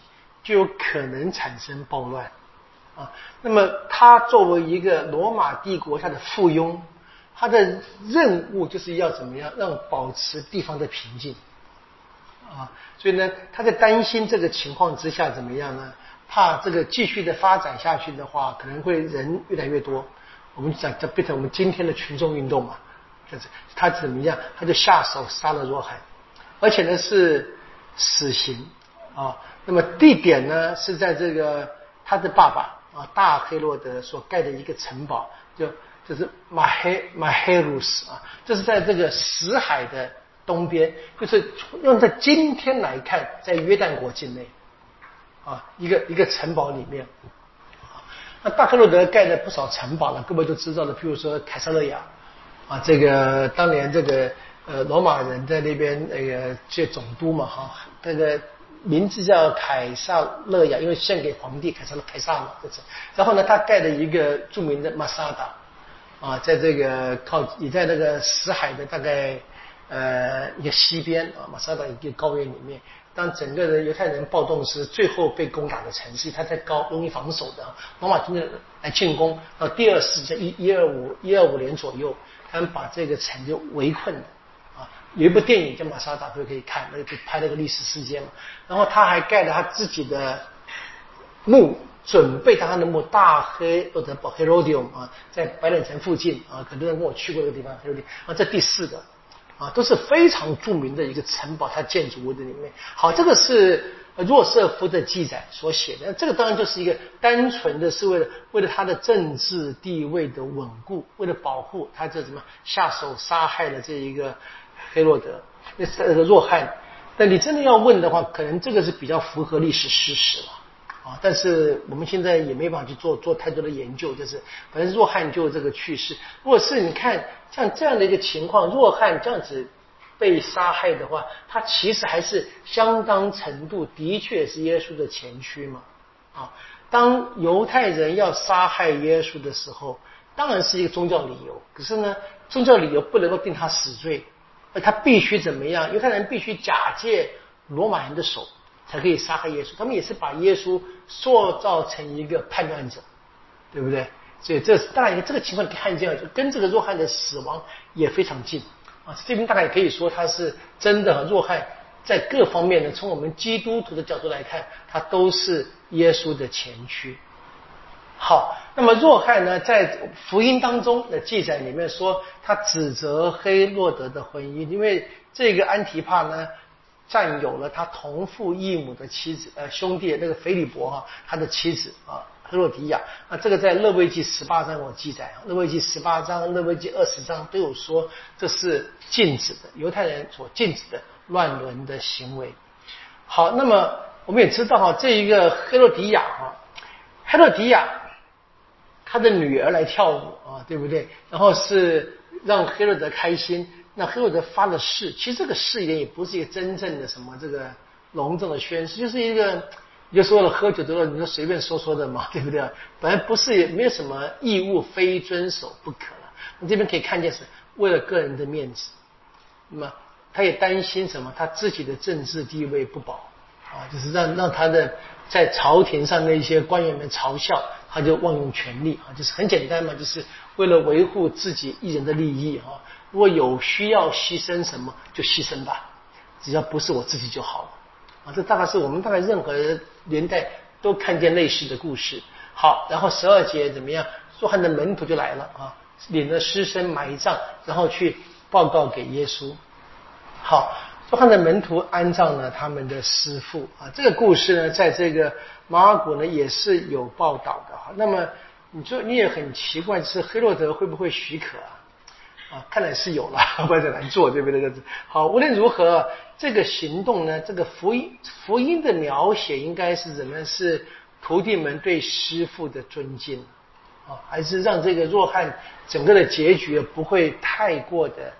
就有可能产生暴乱啊。那么他作为一个罗马帝国下的附庸。他的任务就是要怎么样让保持地方的平静啊，所以呢，他在担心这个情况之下怎么样呢？怕这个继续的发展下去的话，可能会人越来越多，我们讲这变成我们今天的群众运动嘛。就是他怎么样，他就下手杀了若海，而且呢是死刑啊。那么地点呢是在这个他的爸爸啊大黑洛德所盖的一个城堡，就。就是马黑马黑鲁斯啊，这是在这个死海的东边，就是用在今天来看，在约旦国境内啊，一个一个城堡里面。那大克洛德盖了不少城堡了，各位都知道的，譬如说凯撒勒亚啊，这个当年这个呃罗马人在那边那个借总督嘛哈，那个名字叫凯撒勒亚，因为献给皇帝凯撒勒凯撒嘛，就是。然后呢，他盖了一个著名的马萨达。啊，在这个靠也在那个死海的大概呃一个西边啊，马萨达一个高原里面。当整个的犹太人暴动时，最后被攻打的城市，它在高容易防守的。罗马军队来进攻，到第二世纪一一二五一二五年左右，他们把这个城就围困的。有一部电影叫《马萨达》，各位可以看，那个拍那个历史事件嘛。然后他还盖了他自己的墓。准备他的墓大黑或者宝黑罗迪姆啊，在白冷城附近啊，很多人跟我去过这个地方，黑罗迪啊，这第四个啊，都是非常著名的一个城堡，它建筑物的里面。好，这个是若瑟夫的记载所写的，这个当然就是一个单纯的是为了为了他的政治地位的稳固，为了保护他这什么下手杀害了这一个黑洛德，那那个若汉。但你真的要问的话，可能这个是比较符合历史事实了。啊，但是我们现在也没办法去做做太多的研究，就是反正若汉就这个去世。如果是你看像这样的一个情况，若汉这样子被杀害的话，他其实还是相当程度的确是耶稣的前驱嘛。啊，当犹太人要杀害耶稣的时候，当然是一个宗教理由，可是呢，宗教理由不能够定他死罪，而他必须怎么样？犹太人必须假借罗马人的手。才可以杀害耶稣，他们也是把耶稣塑造成一个叛乱者，对不对？所以这当然，这个情况看见了，就跟这个若汉的死亡也非常近啊。这边大概也可以说他是真的若汉，在各方面呢，从我们基督徒的角度来看，他都是耶稣的前驱。好，那么若汉呢，在福音当中的记载里面说，他指责黑洛德的婚姻，因为这个安提帕呢。占有了他同父异母的妻子，呃，兄弟那个腓力伯哈，他的妻子啊，黑洛迪亚。那这个在勒维记十八章有记载，勒维记十八章、勒维记二十章都有说这是禁止的，犹太人所禁止的乱伦的行为。好，那么我们也知道哈，这一个黑洛迪亚哈，黑洛迪亚他的女儿来跳舞啊，对不对？然后是让黑洛德开心，那黑洛德发了誓，其实这个誓言也不是一个真正的什么这个隆重的宣誓，就是一个你就说了喝酒得了，你就随便说说的嘛，[LAUGHS] 对不对？本来不是也没有什么义务非遵守不可了。你这边可以看见是为了个人的面子，那么他也担心什么？他自己的政治地位不保。啊，就是让让他的在朝廷上的一些官员们嘲笑，他就妄用权力啊，就是很简单嘛，就是为了维护自己一人的利益啊。如果有需要牺牲什么，就牺牲吧，只要不是我自己就好了啊。这大概是我们大概任何年代都看见类似的故事。好，然后十二节怎么样？约翰的门徒就来了啊，领了尸身埋葬，然后去报告给耶稣。好。约翰的门徒安葬了他们的师傅啊，这个故事呢，在这个马尔谷呢也是有报道的哈。那么你说你也很奇怪，是黑洛德会不会许可啊？啊，看来是有了，[LAUGHS] 不然难做，对不对？好，无论如何，这个行动呢，这个福音福音的描写应该是什么？是徒弟们对师傅的尊敬啊，还是让这个弱汉整个的结局不会太过的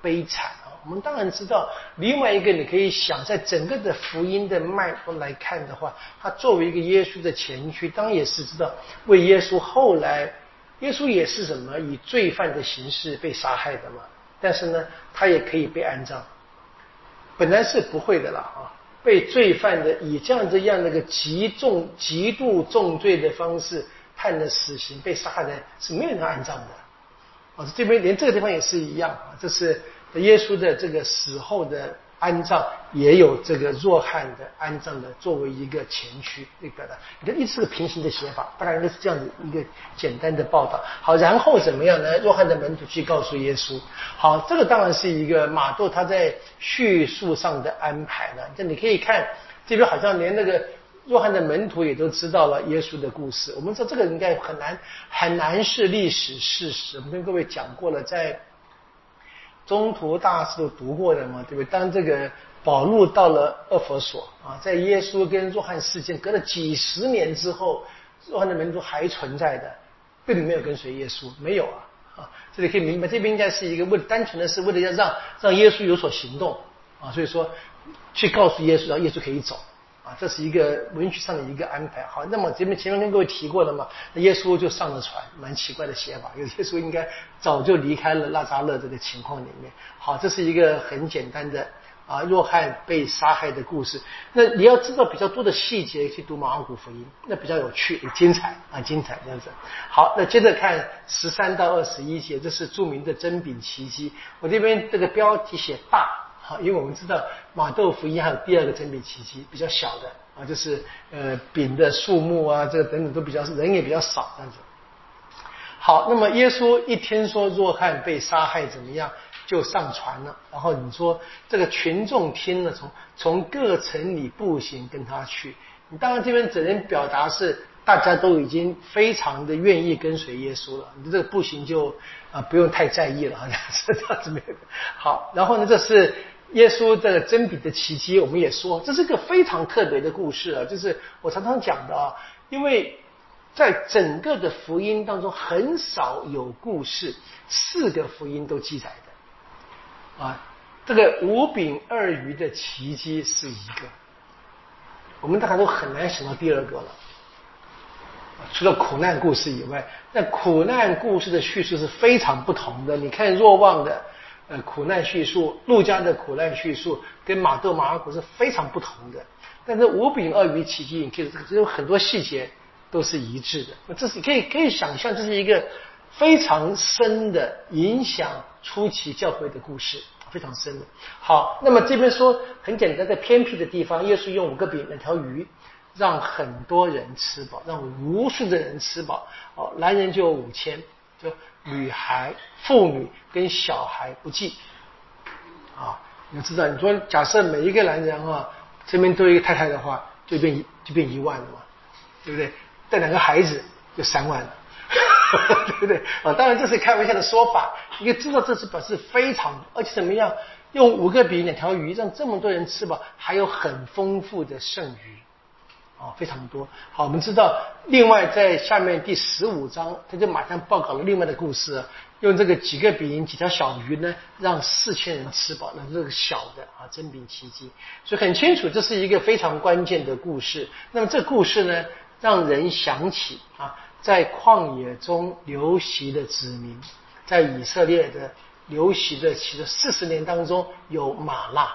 悲惨？我们当然知道，另外一个你可以想，在整个的福音的脉络来看的话，他作为一个耶稣的前驱，当然也是知道为耶稣后来，耶稣也是什么以罪犯的形式被杀害的嘛。但是呢，他也可以被安葬，本来是不会的啦啊，被罪犯的以这样这样的个极重极度重罪的方式判的死刑被杀害的，是没有人安葬的。啊，这边连这个地方也是一样啊，这是。耶稣的这个死后的安葬也有这个若翰的安葬的作为一个前驱那个的，你看，一是个平行的写法，大概应该是这样子一个简单的报道。好，然后怎么样呢？若翰的门徒去告诉耶稣。好，这个当然是一个马窦他在叙述上的安排了。这你可以看这边好像连那个若翰的门徒也都知道了耶稣的故事。我们说这个应该很难很难是历史事实。我们跟各位讲过了，在。中途大师都读过的嘛，对不对？当这个保禄到了厄佛所啊，在耶稣跟若翰事件隔了几十年之后，若翰的门徒还存在的，并没有跟随耶稣，没有啊啊！这里可以明白，这边应该是一个为单纯的是为了要让让耶稣有所行动啊，所以说去告诉耶稣，让耶稣可以走。啊，这是一个文学上的一个安排。好，那么这边前面跟各位提过了嘛，耶稣就上了船，蛮奇怪的写法。有耶稣应该早就离开了拉扎勒这个情况里面。好，这是一个很简单的啊，若翰被杀害的故事。那你要知道比较多的细节去读马尔谷福音，那比较有趣、精彩啊，精彩这样子。好，那接着看十三到二十一节，这是著名的真饼奇迹。我这边这个标题写大。好，因为我们知道马豆福音还有第二个真饼奇迹，比较小的啊，就是呃饼的数目啊，这个等等都比较人也比较少这样子。好，那么耶稣一听说若翰被杀害怎么样，就上船了。然后你说这个群众听了，从从各城里步行跟他去。你当然这边只能表达是大家都已经非常的愿意跟随耶稣了，你这个步行就啊不用太在意了，好像是这样子没有。好，然后呢，这是。耶稣的真比的奇迹，我们也说这是个非常特别的故事啊！就是我常常讲的啊，因为在整个的福音当中，很少有故事四个福音都记载的啊。这个五饼二鱼的奇迹是一个，我们大家都很难想到第二个了。除了苦难故事以外，那苦难故事的叙述是非常不同的。你看若望的。呃，苦难叙述，陆家的苦难叙述跟马窦、马尔谷是非常不同的。但是五饼二鱼奇迹，你可以有很多细节都是一致的。那这是可以可以想象，这是一个非常深的影响初期教会的故事，非常深的。好，那么这边说很简单，在偏僻的地方，耶稣用五个饼、两条鱼，让很多人吃饱，让无数的人吃饱。哦，男人就有五千。就女孩、妇女跟小孩不计啊！你要知道，你说假设每一个男人啊，身边都有一个太太的话，就变一就变一万了嘛，对不对？带两个孩子就三万了，[LAUGHS] 对不对？啊，当然这是开玩笑的说法，你知道这是表示非常，而且怎么样？用五个饼、两条鱼让这么多人吃饱，还有很丰富的剩余啊，非常多。好，我们知道，另外在下面第十五章，他就马上报告了另外的故事，用这个几个饼、几条小鱼呢，让四千人吃饱。那这个小的啊，真饼奇迹，所以很清楚，这是一个非常关键的故事。那么这故事呢，让人想起啊，在旷野中流徙的子民，在以色列的流徙的其实四十年当中，有马拉，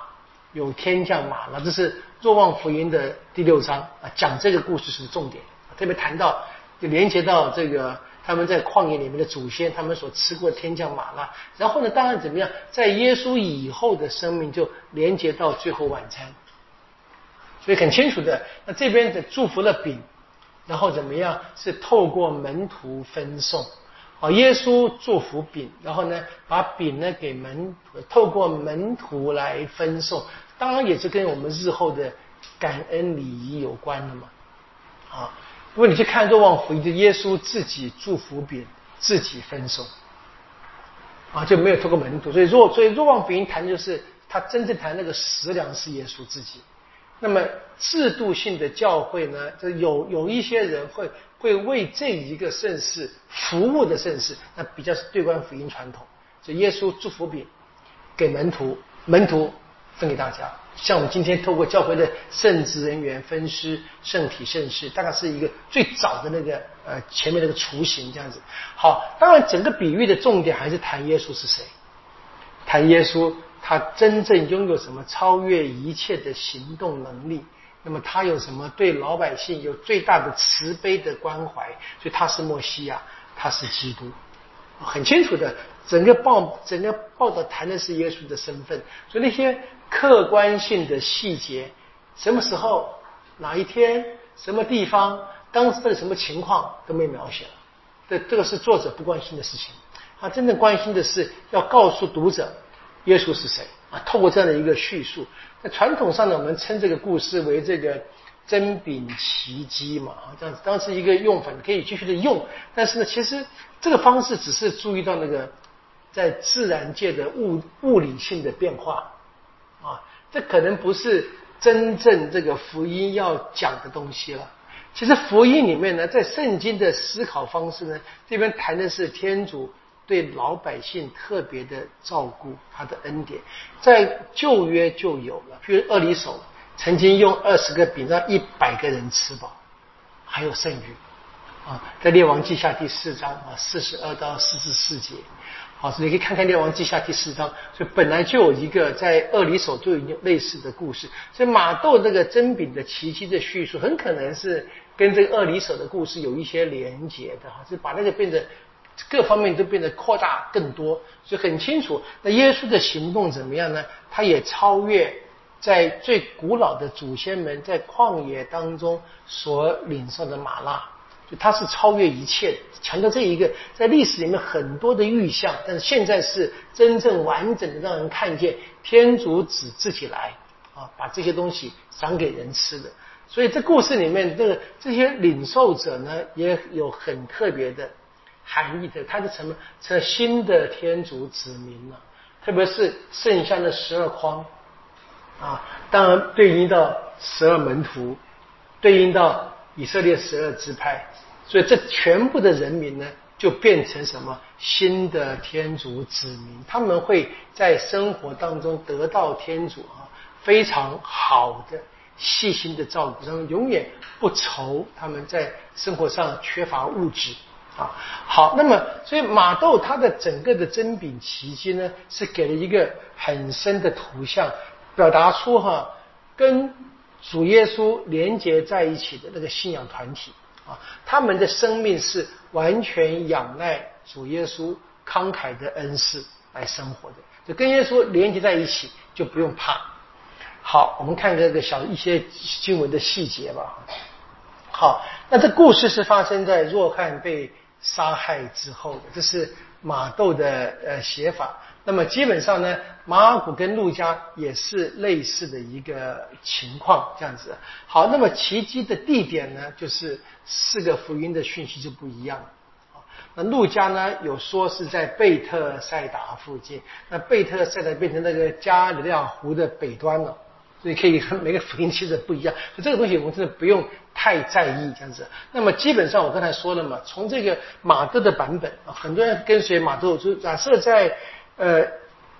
有天降马拉，这是。若望福音的第六章啊，讲这个故事是重点，特别谈到就连接到这个他们在旷野里面的祖先，他们所吃过天降马拉，然后呢，当然怎么样，在耶稣以后的生命就连接到最后晚餐，所以很清楚的，那这边的祝福了饼，然后怎么样是透过门徒分送，啊，耶稣祝福饼，然后呢把饼呢给门，透过门徒来分送。当然也是跟我们日后的感恩礼仪有关的嘛，啊，如果你去看若望福音，就耶稣自己祝福饼，自己分手，啊，就没有透过门徒，所以若所以若望福音谈的就是他真正谈那个食粮是耶稣自己。那么制度性的教会呢，就有有一些人会会为这一个盛世服务的盛世，那比较是对关福音传统，就耶稣祝福饼给门徒，门徒。分给大家，像我们今天透过教会的圣职人员分施圣体圣事，大概是一个最早的那个呃前面那个雏形这样子。好，当然整个比喻的重点还是谈耶稣是谁，谈耶稣他真正拥有什么超越一切的行动能力，那么他有什么对老百姓有最大的慈悲的关怀，所以他是墨西亚，他是基督。很清楚的，整个报整个报道谈的是耶稣的身份，所以那些客观性的细节，什么时候、哪一天、什么地方、当时的什么情况都没描写了。这这个是作者不关心的事情，他真正关心的是要告诉读者耶稣是谁啊。透过这样的一个叙述，在传统上呢，我们称这个故事为这个。真饼奇迹嘛，啊，这样子当时一个用法，你可以继续的用。但是呢，其实这个方式只是注意到那个在自然界的物物理性的变化，啊，这可能不是真正这个福音要讲的东西了。其实福音里面呢，在圣经的思考方式呢，这边谈的是天主对老百姓特别的照顾，他的恩典，在旧约就有了，譬如厄里手。曾经用二十个饼让一百个人吃饱，还有剩余。啊，在列王记下第四章啊，四十二到四十四节，好，所以你可以看看列王记下第四章，所以本来就有一个在二里手就有类似的故事，所以马豆这个真饼的奇迹的叙述，很可能是跟这个二里手的故事有一些连结的哈，就把那个变得各方面都变得扩大更多，所以很清楚，那耶稣的行动怎么样呢？他也超越。在最古老的祖先们在旷野当中所领受的玛纳，就它是超越一切，强调这一个在历史里面很多的预象，但是现在是真正完整的让人看见天主子自己来啊，把这些东西赏给人吃的。所以这故事里面这个这些领受者呢，也有很特别的含义的，他是什么？成新的天主子民了，特别是剩下的十二筐。啊，当然对应到十二门徒，对应到以色列十二支派，所以这全部的人民呢，就变成什么新的天主子民？他们会在生活当中得到天主啊非常好的细心的照顾，他们永远不愁他们在生活上缺乏物质啊。好，那么所以马豆他的整个的真饼奇迹呢，是给了一个很深的图像。表达出哈跟主耶稣连接在一起的那个信仰团体啊，他们的生命是完全仰赖主耶稣慷慨的恩赐来生活的，就跟耶稣连接在一起，就不用怕。好，我们看这个小一些经文的细节吧。好，那这故事是发生在若翰被杀害之后的，这是马窦的呃写法。那么基本上呢，马尔谷跟路加也是类似的一个情况，这样子。好，那么奇迹的地点呢，就是四个福音的讯息就不一样。那路加呢有说是在贝特赛达附近，那贝特赛达变成那个加里亚湖的北端了。所以可以每个福音其实不一样。所以这个东西我们真的不用太在意这样子。那么基本上我刚才说了嘛，从这个马窦的版本啊，很多人跟随马窦，就假设在呃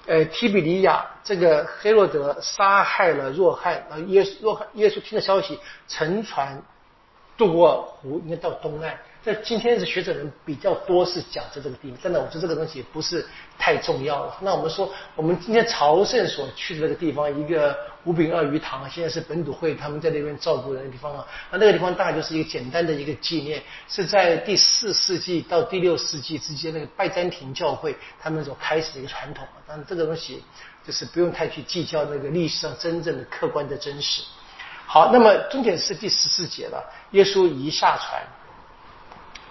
呃提比利亚这个黑洛德杀害了若翰，呃耶稣若耶稣听的消息乘船渡过湖，应该到东岸。在今天是学者人比较多，是讲在这个地方。真的，我觉得这个东西不是太重要了。那我们说，我们今天朝圣所去的那个地方，一个五饼二鱼堂，现在是本土会他们在那边照顾人的地方啊。那那个地方大概就是一个简单的一个纪念，是在第四世纪到第六世纪之间那个拜占庭教会他们所开始的一个传统。但是这个东西就是不用太去计较那个历史上真正的客观的真实。好，那么重点是第十四节了，耶稣一下船。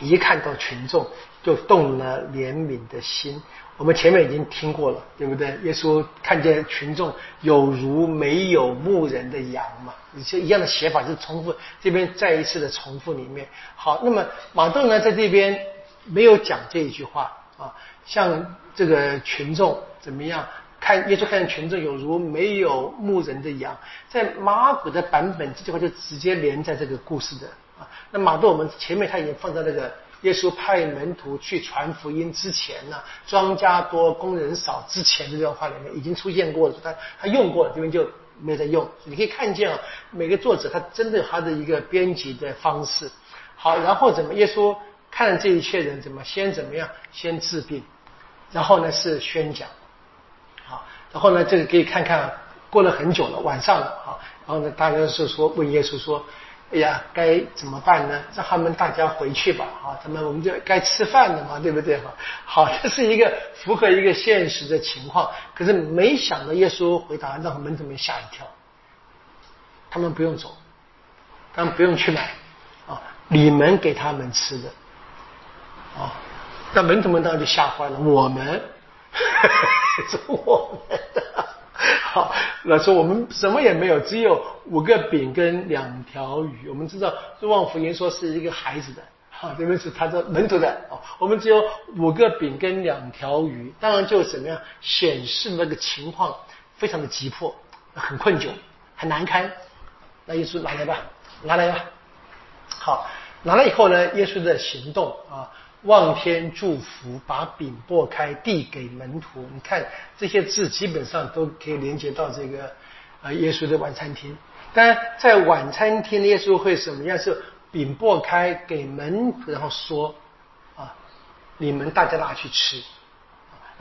一看到群众，就动了怜悯的心。我们前面已经听过了，对不对？耶稣看见群众有如没有牧人的羊嘛，这一样的写法，就是重复这边再一次的重复里面。好，那么马窦呢，在这边没有讲这一句话啊，像这个群众怎么样？看耶稣看见群众有如没有牧人的羊，在马古的版本，这句话就直接连在这个故事的。那马窦，我们前面他已经放在那个耶稣派门徒去传福音之前呢，庄稼多工人少之前的这段话里面已经出现过了，他他用过了，这边就没再用。你可以看见啊，每个作者他真的有他的一个编辑的方式。好，然后怎么？耶稣看这一切人怎么先怎么样？先治病，然后呢是宣讲。好，然后呢这个可以看看，过了很久了，晚上了啊，然后呢大家是说问耶稣说。哎呀，该怎么办呢？让他们大家回去吧，啊，他们我们就该吃饭了嘛，对不对？哈，好，这是一个符合一个现实的情况。可是没想到耶稣回答，让门徒们吓一跳。他们不用走，他们不用去买，啊，你们给他们吃的，啊，那门徒们当然就吓坏了。我们，[LAUGHS] 是我们的。[LAUGHS] 好，老师我们什么也没有，只有五个饼跟两条鱼。我们知道《若望福音》说是一个孩子的，好，这边是他的门徒的。哦，我们只有五个饼跟两条鱼，当然就怎么样显示那个情况非常的急迫，很困窘，很难堪。那耶稣拿来吧，拿来吧。好，拿来以后呢，耶稣的行动啊。望天祝福，把饼拨开，递给门徒。你看这些字，基本上都可以连接到这个呃，耶稣的晚餐厅。当然，在晚餐厅，耶稣会什么样？是饼拨开给门徒，然后说啊，你们大家拿去吃。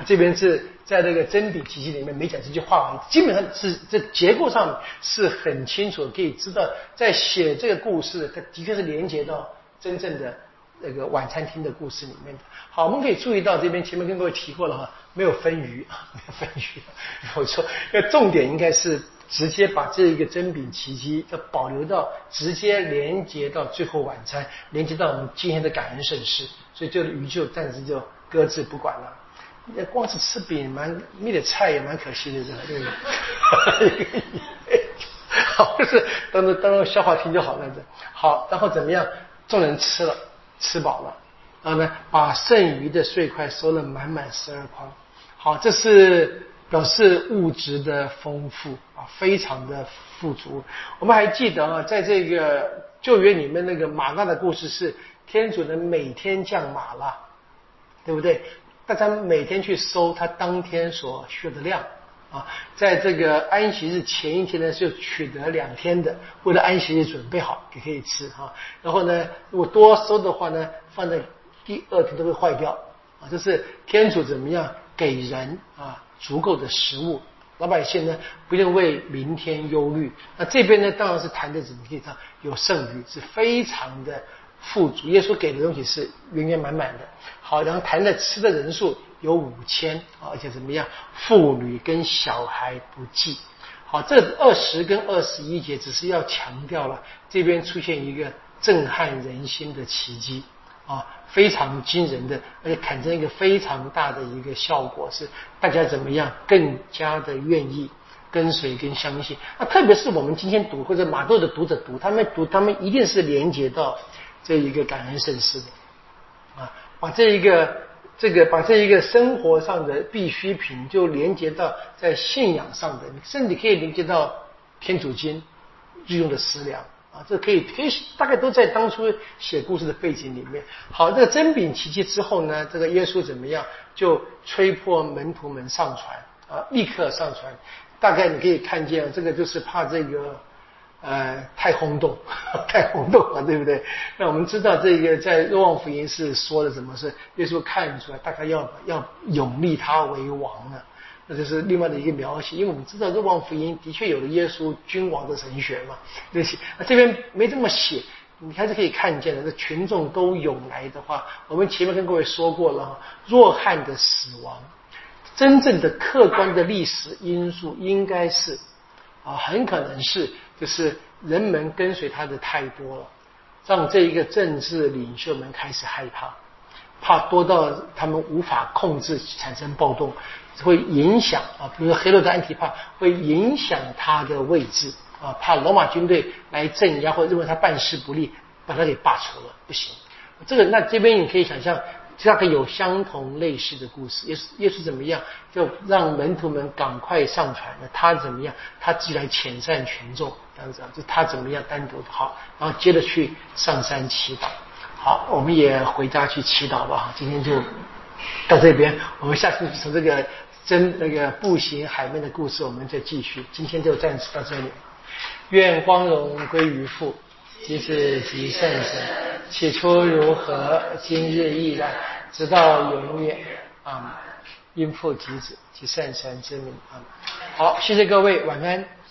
这边是在那个真理体系里面没讲这句话，基本上是这结构上是很清楚，可以知道在写这个故事，它的确是连接到真正的。那个晚餐厅的故事里面的，好，我们可以注意到这边前面跟各位提过了哈，没有分鱼啊，没有分鱼。我说，要重点应该是直接把这一个真饼奇迹要保留到直接连接到最后晚餐，连接到我们今天的感恩盛世，所以这个鱼就暂时就搁置不管了。那光是吃饼蛮没点菜也蛮可惜的，对不对？[LAUGHS] 好，就是当做当做笑话听就好了。这好，然后怎么样？众人吃了。吃饱了，然后呢，把剩余的碎块收了满满十二筐。好，这是表示物质的丰富啊，非常的富足。我们还记得啊，在这个旧约里面那个马纳的故事是天主的每天降马拉，对不对？大家每天去收他当天所需的量。啊，在这个安息日前一天呢，就取得两天的，为了安息日准备好也可以吃哈。然后呢，如果多收的话呢，放在第二天都会坏掉啊。这是天主怎么样给人啊足够的食物，老百姓呢不用为明天忧虑。那这边呢，当然是谈的怎么地上有剩余，是非常的富足。耶稣给的东西是圆圆满满的。好，然后谈的吃的人数。有五千啊，而且怎么样？妇女跟小孩不计。好，这二十跟二十一节只是要强调了，这边出现一个震撼人心的奇迹啊，非常惊人的，而且产生一个非常大的一个效果，是大家怎么样更加的愿意跟随跟相信。那特别是我们今天读或者马豆的读者读，他们读他们一定是连接到这一个感恩圣事的啊，把这一个。这个把这一个生活上的必需品就连接到在信仰上的，甚至可以连接到天主经日用的食粮啊，这可以可以大概都在当初写故事的背景里面。好，这个真饼奇迹之后呢，这个耶稣怎么样？就吹破门徒们上船啊，立刻上船。大概你可以看见，这个就是怕这个。呃，太轰动，[LAUGHS] 太轰动了，对不对？那我们知道这个在《若望福音》是说的什么？是耶稣看出来，大概要要永立他为王了。那就是另外的一个描写。因为我们知道《若望福音》的确有了耶稣君王的神学嘛，这些这边没这么写，你还是可以看见的。这群众都涌来的话，我们前面跟各位说过了，若汉的死亡，真正的客观的历史因素应该是啊，很可能是。就是人们跟随他的太多了，让这一个政治领袖们开始害怕，怕多到他们无法控制，产生暴动，会影响啊，比如说黑洛的安提帕会影响他的位置啊，怕罗马军队来镇压，或认为他办事不利，把他给罢除了，不行。这个那这边你可以想象。大概有相同类似的故事，耶稣耶稣怎么样，就让门徒们赶快上船。那他怎么样？他既来遣散群众，这样子，就他怎么样单独好，然后接着去上山祈祷。好，我们也回家去祈祷吧。今天就到这边，我们下次从这个真那个步行海面的故事，我们再继续。今天就暂时到这里。愿光荣归于父，及子及圣神。起初如何，今日亦然，直到永远。啊，应父及子及圣神之名。啊，好，谢谢各位，晚安。